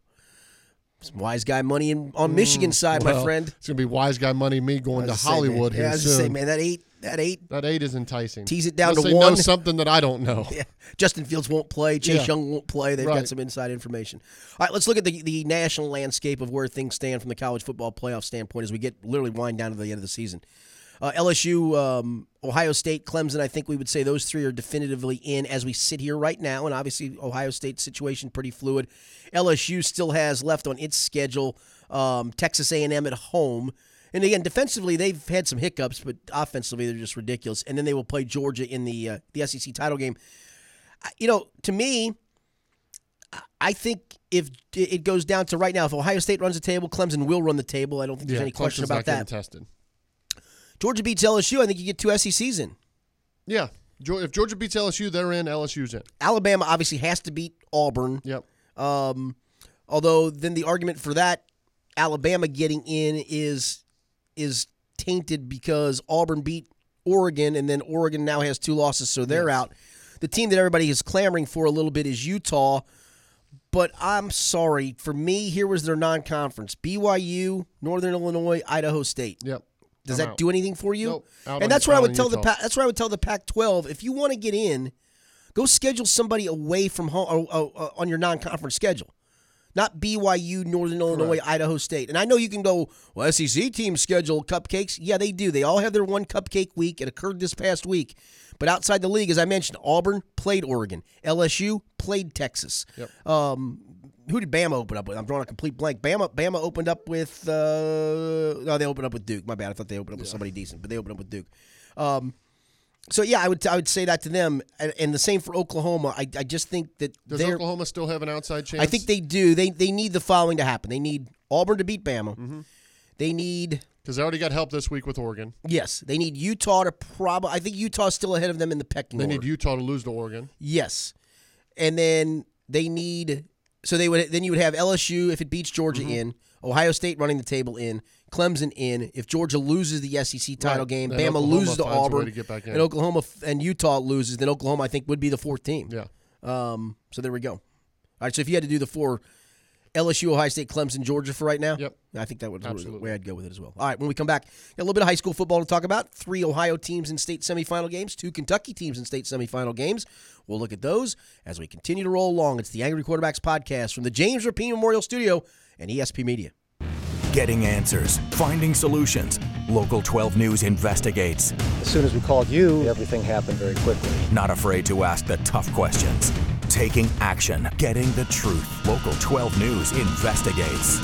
Some wise guy money in, on Michigan's side, my Mm, friend. It's going to be wise guy money me going to I say, man. Hollywood yeah, here I was soon. say, man, that eight, that eight. That eight is enticing. Tease it down Unless to they one. know something that I don't know. Yeah. Justin Fields won't play. Chase Yeah. Young won't play. They've got some inside information. All right, let's look at the, the national landscape of where things stand from the college football playoff standpoint as we get literally wind down to the end of the season. Uh, LSU, um, Ohio State, Clemson, I think we would say those three are definitively in as we sit here right now. And obviously, Ohio State's situation pretty fluid. LSU still has left on its schedule um, Texas A&M at home. And again, defensively, they've had some hiccups, but offensively, they're just ridiculous. And then they will play Georgia in the uh, the SEC title game. You know, to me, I- think if it goes down to right now, if Ohio State runs the table, Clemson will run the table. I don't think there's Yeah, any question Clemson's about that. tested. Georgia beats LSU. I think you get two SECs in. Yeah. If Georgia beats LSU, they're in. LSU's in. Alabama obviously has to beat Auburn. Yep. Um, although then the argument for that Alabama getting in is is tainted because Auburn beat Oregon, and then Oregon now has two losses, so they're out. The team that everybody is clamoring for a little bit is Utah, but I'm sorry for me. Here was their non-conference: BYU, Northern Illinois, Idaho State. Yep. Does I'm that out. do anything for you? Nope. Out and on- that's what I would tell the Utah. Pa- that's what I would tell the Pac-12. If you want to get in, go schedule somebody away from home or, or- or on your non-conference schedule, not BYU, Northern Illinois, Idaho State. And I know you can go, well, SEC teams schedule cupcakes. Yeah, they do. They all have their one cupcake week. It occurred this past week. But outside the league, as I mentioned, Auburn played Oregon, LSU played Texas. Yep. Um, who did Bama open up with? I'm drawing a complete blank. Bama Bama opened up with uh, no, they opened up with Duke. My bad. I thought they opened up with somebody decent, but they opened up with Duke. Um, so yeah, I would I would say that to them, and, and the same for Oklahoma. I, I just think that Does. Oklahoma still have an outside chance? I think they do. They they need the following to happen. They need Auburn to beat Bama. Mm-hmm. They need because they already got help this week with Oregon. yes. They need Utah to probably. I think Utah's still ahead of them in the pecking They order. need Utah to lose to Oregon. Yes, and then they need. So they would then you would have LSU if it beats Georgia Mm-hmm. in, Ohio State running the table in, Clemson in. If Georgia loses the SEC title Right. game, Then Bama Oklahoma loses to finds a way Auburn, to get back in. and Oklahoma f- and Utah loses, then Oklahoma I think would be the fourth team. Yeah. Um. So there we go. All right. So if you had to do the four, LSU, Ohio State, Clemson, Georgia for right now, Yep. I think that would be the Absolutely. way I'd go with it as well. All right. When we come back, got a little bit of high school football to talk about. Three Ohio teams in state semifinal games. Two Kentucky teams in state semifinal games. We'll look at those as we continue to roll along. It's the Angry Quarterbacks podcast from the James Rapine Memorial Studio and ESP Media. Getting answers, finding solutions. Local 12 News investigates. As soon as we called you, everything happened very quickly. Not afraid to ask the tough questions. Taking action, getting the truth. Local 12 News investigates.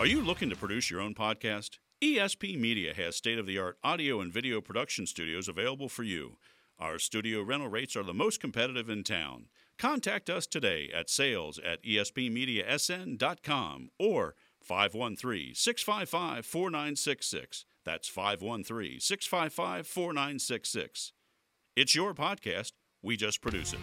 Are you looking to produce your own podcast? ESP Media has state of the art audio and video production studios available for you. Our studio rental rates are the most competitive in town. Contact us today at sales at espmediasn.com or 513 655 4966. That's 513 655 4966. It's your podcast. We just produce it.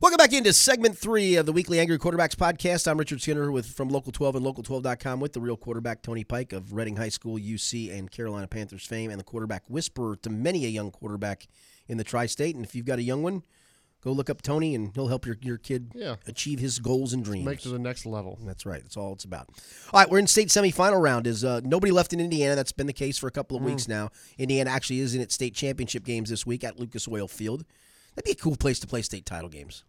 Welcome back into segment three of the weekly Angry Quarterbacks podcast. I'm Richard Skinner with from Local 12 and Local12.com with the real quarterback Tony Pike of Reading High School, UC, and Carolina Panthers fame, and the quarterback whisperer to many a young quarterback in the tri-state. And if you've got a young one, go look up Tony, and he'll help your your kid Yeah. achieve his goals and dreams. Make to the next level. That's right. That's all it's about. All right, we're in state semifinal round. Is uh, nobody left in Indiana? That's been the case for a couple of weeks now. Indiana actually is in its state championship games this week at Lucas Oil Field. That'd be a cool place to play state title games.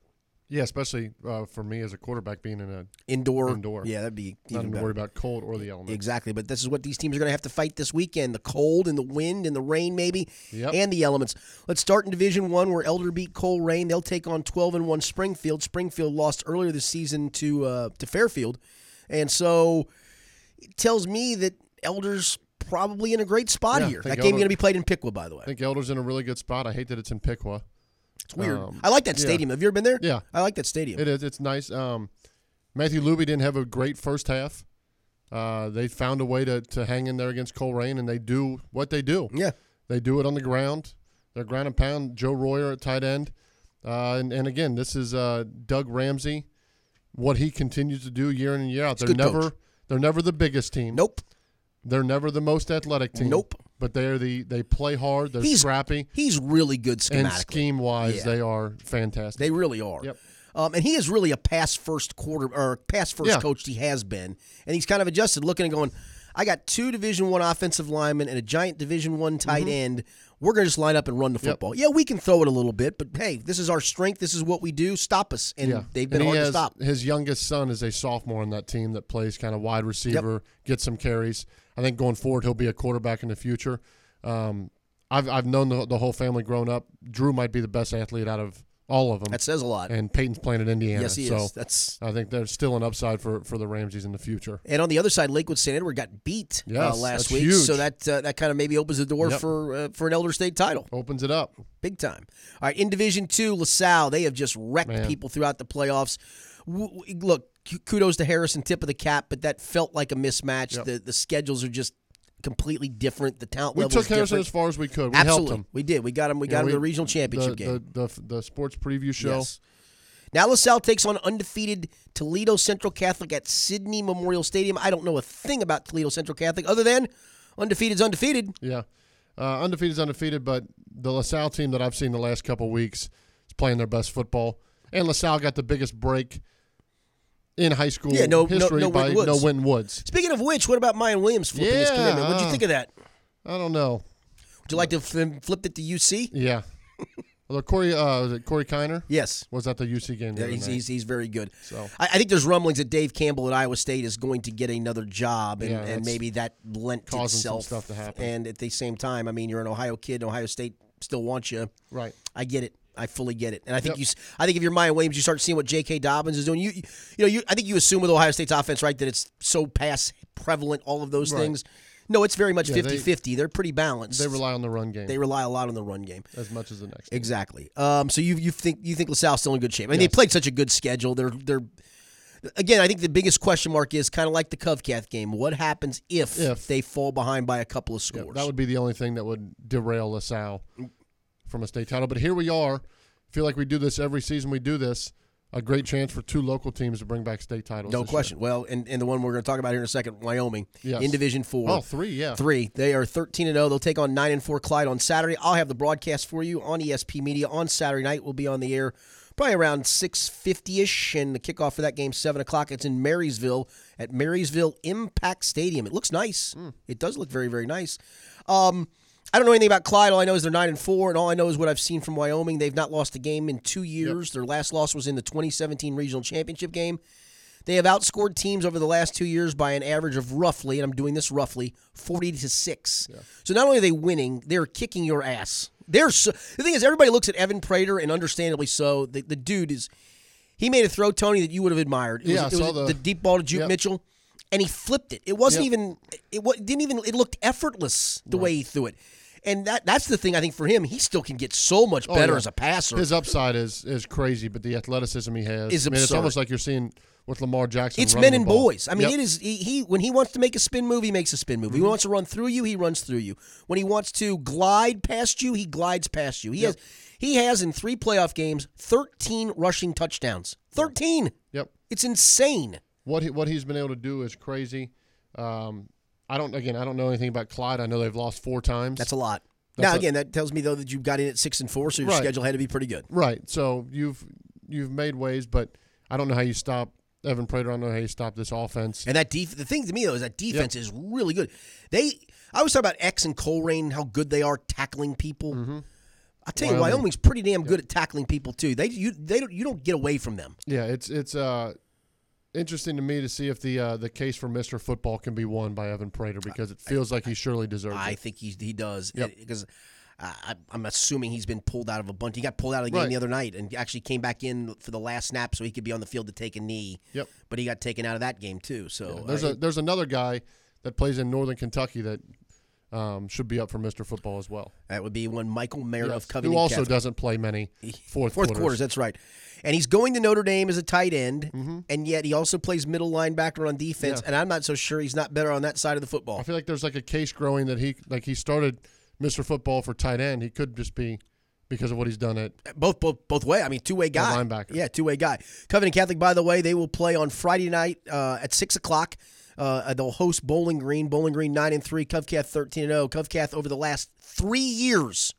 Yeah, especially uh, for me as a quarterback being in a Indoor. Indoor. Yeah, that'd be not even to worry about cold or the elements. Exactly, but this is what these teams are going to have to fight this weekend: the cold and the wind and the rain, maybe, Yep. and the elements. Let's start in Division One, where Elder beat Colerain. They'll take on twelve and one Springfield. Springfield lost earlier this season to uh, to Fairfield, and so it tells me that Elder's probably in a great spot Yeah, here. That game's Elder- going to be played in Piqua, by the way. I think Elder's in a really good spot. I hate that it's in Piqua. It's weird. um, I like that yeah. stadium. Have you ever been there? Yeah. I like that stadium. It is. It's nice. Um, Matthew Luby didn't have a great first half. Uh, they found a way to, to hang in there against Colerain, and they do what they do. Yeah. They do it on the ground. They're ground and pound. Joe Royer at tight end. Uh, and, and again, this is uh, Doug Ramsey. What he continues to do year in and year out. They're never coach. they're never the biggest team. Nope. They're never the most athletic team. Nope. But they're the they play hard. They're He's scrappy. He's really good schematically. And scheme wise, Yeah. they are fantastic. They really are. Yep. Um, and he is really a pass first quarter or pass first Yeah. coach. He has been, and he's kind of adjusted, looking and going. I got two Division One offensive linemen and a giant Division One tight end. We're going to just line up and run the Mm-hmm. Yep. football. Yeah, we can throw it a little bit, but hey, this is our strength. This is what we do. Stop us, and yeah, they've been and hard he to stop. His youngest son is a sophomore on that team that plays kind of wide receiver, gets some carries. I think going forward he'll be a quarterback in the future. Um, I've I've known the, the whole family growing up. Drew might be the best athlete out of all of them, That says a lot. and Peyton's playing at Indiana. yes, he so is. That's I think there's still an upside for, for the Ramseys in the future. And on the other side, Lakewood St. Edward got beat uh, last week, huge. so that uh, that kind of maybe opens the door Yep. for uh, for an Elder State title, Opens it up. big time. All right, in Division Two, LaSalle they have just wrecked Man. people throughout the playoffs. W- look, kudos to Harrison, tip of the cap, but that felt like a mismatch. Yep. The the schedules are just completely different. The talent We took Harrison different. as far as we could. We Absolutely, helped him. we did. We got him. We got him to the regional championship the, game. The, the, the sports preview show. Yes. Now LaSalle takes on undefeated Toledo Central Catholic at Sidney Memorial Stadium. I don't know a thing about Toledo Central Catholic other than undefeated is undefeated. Yeah. Uh, undefeated is undefeated, but the LaSalle team that I've seen the last couple weeks is playing their best football. And LaSalle got the biggest break in high school Yeah, no- no- history no by Woods. no Winton Woods. Speaking of which, what about Miyan Williams flipping his commitment? What'd you uh, think of that? I don't know. Would you like to flip, it to UC? Yeah. Although Corey, uh, was it Corey Kiner? Yes. Was that the UC game? the Yeah, he's, he's, he's very good. So- I, I think there's rumblings that Dave Campbell at Iowa State is going to get another job, and, Yeah, and maybe that lent causing some itself. stuff to happen. And at the same time, I mean, you're an Ohio kid. Ohio State still wants you. right. I get it. I fully get it, and I think Yep. you. I think if you're Miyan Williams, you start seeing what J.K. Dobbins is doing. You, you, you know, you. I think you assume with Ohio State's offense, right, that it's so pass prevalent, all of those Right. things. No, it's very much Yeah, they- 50-50. They're pretty balanced. They rely on the run game They rely a lot on the run game. as much as the next. Exactly. Um, so you you think you think LaSalle's still in good shape? I mean, Yes. they played such a good schedule. They're they're again. I think the biggest question mark is kind of like the Covcath game. What happens if, If. they fall behind by a couple of Yeah, scores? that would be the only thing that would derail LaSalle from a state title. But here we are. Feel like we do this every season. We do this. A great chance for two local teams to bring back state titles. no this year. question. Well, and, and the one we're going to talk about here in a second, Wyoming Yes. in Division Four. Oh, three, yeah. Three. They are 13 and 0. They'll take on 9 and 4 Clyde on Saturday. I'll have the broadcast for you on ESP Media on Saturday night. We'll be on the air probably around 6.50ish, and the kickoff for that game, 7 o'clock. It's in Marysville at Marysville Impact Stadium. It looks nice. It does look very, very nice. Um, I don't know anything about Clyde. All I know is they're 9 and 4, and all I know is what I've seen from Wyoming. They've not lost a game in two years. Their last loss was in the 2017 Regional Championship game. They have outscored teams over the last two years by an average of roughly, and I'm doing this roughly, 40 to 6. So not only are they winning, they're kicking your ass. They're so, the thing is, everybody looks at Evan Prater, and understandably so. The, the dude is, he made a throw, Tony, that you would have admired. It Yeah, was, it was the, the- deep ball to Juke Yep. Mitchell, and he flipped it. It wasn't Yep. even, it wa- didn't even, it looked effortless the way he threw it. And that that's the thing I think for him, he still can get so much Oh, better yeah. as a passer. His upside is is crazy, but the athleticism he has Is I mean, it's almost like you're seeing with Lamar Jackson. It's men and boys. I mean, Yep. it is he, he when he wants to make a spin move, he makes a spin move. He Mm-hmm. wants to run through you, he runs through you. When he wants to glide past you, he glides past you. He has he has in three playoff games 13 rushing touchdowns. 13. Yep. It's insane. What he, what he's been able to do is crazy. Um, I don't again. I don't know anything about Clyde. I know they've lost four times. That's a lot. That's now a- again, that tells me though that you got in at 6 and 4, so your Right. schedule had to be pretty good. right. So you've you've made ways, but I don't know how you stop Evan Prater. I don't know how you stop this offense. And that def- the thing to me though is that defense is really good. They I always talk about X and Colerain, how good they are tackling people. I'll tell you, Mm-hmm. Wyoming's pretty damn good at tackling people too. They you they don't you don't get away from them. Yeah, it's it's uh interesting to me to see if the uh, the case for Mister Football can be won by Evan Prater because it feels like he surely deserves I it. I think he he does Yep. because I, I'm assuming he's been pulled out of a bunch. He got pulled out of the game Right. the other night and actually came back in for the last snap so he could be on the field to take a knee. Yep. But he got taken out of that game too. So There's uh, a there's another guy that plays in Northern Kentucky that um, should be up for Mister Football as well. that would be one Michael Mayer of Covington who also Catholic. doesn't play many fourth, Fourth quarters. quarters. That's right. And he's going to Notre Dame as a tight end, Mm-hmm. and yet he also plays middle linebacker on defense. Yeah. And I'm not so sure he's not better on that side of the football. I feel like there's like a case growing that he like he started Mister Football for tight end. He could just be because of what he's done at both both both way. I mean, two way guy. linebacker. Yeah, two way guy. Covington Catholic, by the way, they will play on Friday night uh, at six o'clock. Uh, they'll host Bowling Green. Bowling Green nine and three. Covcath thirteen and zero. Covcath over the last three years,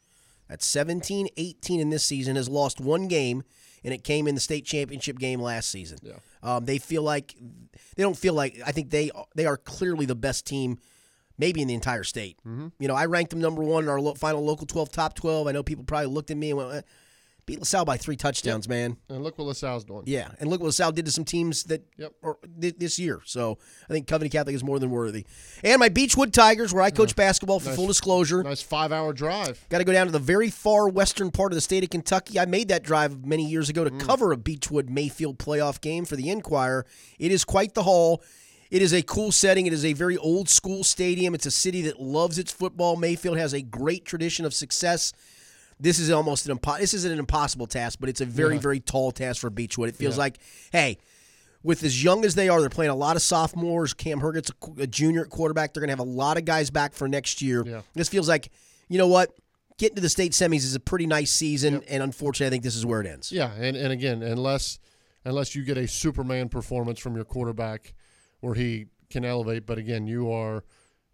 at 17, 18 in this season, has lost one game, and it came in the state championship game last season. Yeah. Um, they feel like they don't feel like I think they they are clearly the best team maybe in the entire state. Mm-hmm. You know, I ranked them number one in our lo- final local 12 top 12. I know people probably looked at me and went, eh, beat LaSalle by three touchdowns, man. and look what LaSalle's doing. Yeah, and look what LaSalle did to some teams that Yep. or, thi- this year. So I think Covington Catholic is more than worthy. And my Beechwood Tigers, where I coach basketball for Nice. full disclosure. Nice five hour drive. Got to go down to the very far western part of the state of Kentucky. I made that drive many years ago to Mm. cover a Beechwood Mayfield playoff game for the Enquirer. It is quite the haul. It is a cool setting. It is a very old school stadium. It's a city that loves its football. Mayfield has a great tradition of success. This is almost an impo- this isn't an impossible task, but it's a very very tall task for Beechwood. It feels Yeah. like, hey, with as young as they are, they're playing a lot of sophomores. Cam Herget's a, a junior at quarterback. They're going to have a lot of guys back for next year. Yeah. This feels like, you know what? Getting to the state semis is a pretty nice season, and unfortunately, I think this is where it ends. Yeah, and, and again, unless unless you get a Superman performance from your quarterback where he can elevate, but again, you are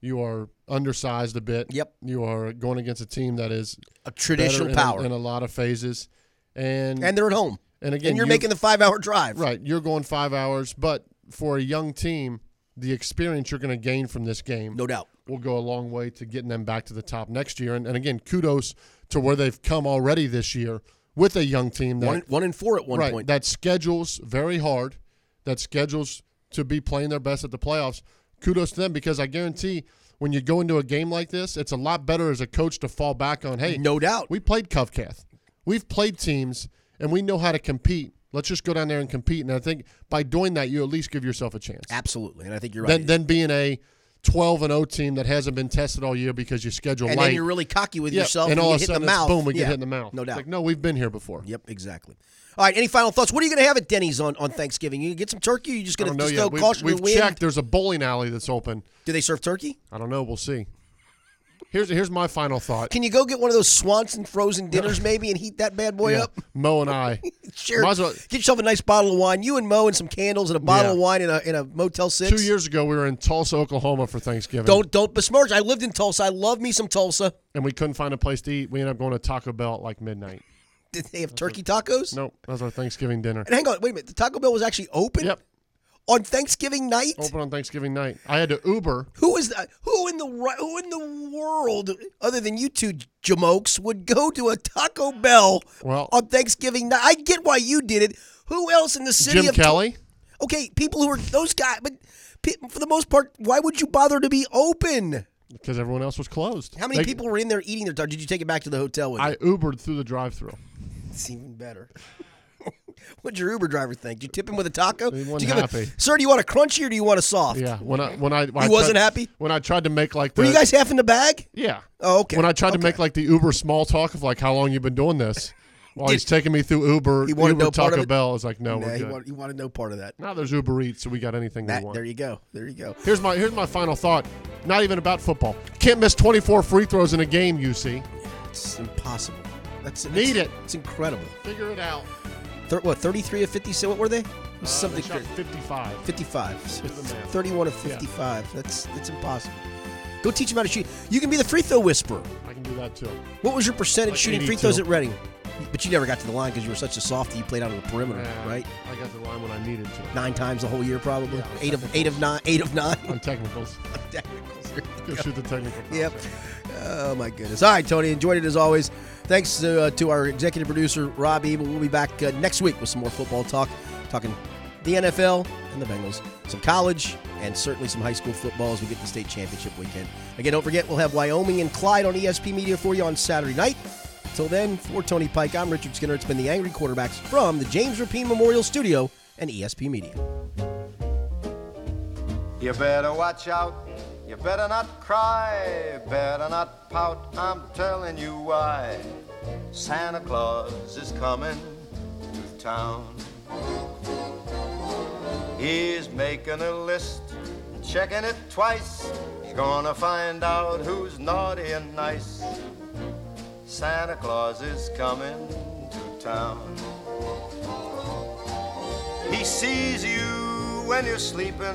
you are undersized a bit. Yep. You are going against a team that is A traditional better in a- power, in a, lot of phases. And and they're at home. and again and you're you- making the five-hour drive. right, you're going 5 hours, but for a young team, the experience you're going to gain from this game No doubt. will go a long way to getting them back to the top next year. And, and again, kudos to where they've come already this year with a young team that One, one and four at one right, point. that schedules very hard, that schedules to be playing their best at the playoffs. Kudos to them because I guarantee when you go into a game like this, it's a lot better as a coach to fall back on. Hey, no doubt. we played Covcath. We've played teams and we know how to compete. Let's just go down there and compete. And I think by doing that, you at least give yourself a chance. Absolutely, and I think you're right. Then, then being a 12 and 0 team that hasn't been tested all year because you schedule and light. then you're really cocky with yourself, and all you of a sudden, it's boom, we get Yeah, hit in the mouth. No It's doubt. like, no, we've been here before. Yep, exactly. All right, any final thoughts? What are you going to have at Denny's on, on Thanksgiving? You get some turkey? Or you just going to just yet. go We've, caution we've the wind? checked. There's a bowling alley that's open. Do they serve turkey? I don't know. We'll see. Here's here's my final thought. Can you go get one of those Swanson frozen dinners maybe and heat that bad boy Yeah, up? Mo and I. Sure. Well- Get yourself a nice bottle of wine. You and Mo and some candles and a bottle Yeah. of wine in a in a Motel Six. Two years ago, we were in Tulsa, Oklahoma for Thanksgiving. Don't don't besmirch. I lived in Tulsa. I love me some Tulsa. and we couldn't find a place to eat. We ended up going to Taco Bell at like midnight. Did they have turkey tacos? Nope, that was our Thanksgiving dinner. And hang on, wait a minute. The Taco Bell was actually open Yep, on Thanksgiving night. open on Thanksgiving night. I had to Uber. Who is that? Who in the who in the world, other than you two jamokes, would go to a Taco Bell Well- on Thanksgiving night? I get why you did it. Who else in the city Jim of Kelly. Okay, people who are those guys, but for the most part, why would you bother to be open? Because everyone else was closed. How many They- people were in there eating their tacos? Did you take it back to the hotel with I you? Ubered through the drive-through. It's even better. What'd your Uber driver think? Did you tip him with a taco? He wasn't you give him- happy. Sir, do you want a crunchy or do you want a soft? Yeah, when I when I when I wasn't tried- happy? when I tried to make like the Were you guys half in the bag? yeah. Oh, okay. When I tried to make like the Uber small talk of like how long you've been doing this, while Did- he's taking me through Uber, He wanted Uber no part of Taco? Bell, is like no, Nah, we're he, good. wanted, he wanted no part of that. now there's Uber Eats, so we got anything That- we want. there you go. There you go. Here's my here's my final thought. Not even about football. Can't miss 24 free throws in a game. You see, It's impossible. That's Need it's- it. It's incredible. figure it out. Thir- what? Thirty-three of fifty. So what were they? Uh, Something. they shot 55. 55. So the 31 of 55. That's that's impossible. Go teach him how to shoot. You can be the free throw whisperer. I can do that too. What was your percentage Like shooting free throws at Reading? But you never got to the line because you were such a softie. You played out of the perimeter, Nah, right? I got the line when I needed to. Nine times the whole year, probably. Yeah, eight of eight of nine. Eight of nine. On technicals. Technicals. Go shoot the technical. foul. Yep. Oh my goodness. All right, Tony. Enjoyed it as always. Thanks to, uh, to our executive producer Rob Ebel. We'll be back uh, next week with some more football talk, talking the NFL and the Bengals, some college, and certainly some high school football as we get to the state championship weekend. Again, don't forget we'll have Wyoming and Clyde on ESP Media for you on Saturday night. Until then, for Tony Pike, I'm Richard Skinner. It's been the Angry Quarterbacks from the James Rapine Memorial Studio and ESP Media. You better watch out. You better not cry. Better not pout. I'm telling you why. Santa Claus is coming to town. He's making a list, checking it twice. He's gonna find out who's naughty and nice. Santa Claus is coming to town. He sees you when you're sleeping.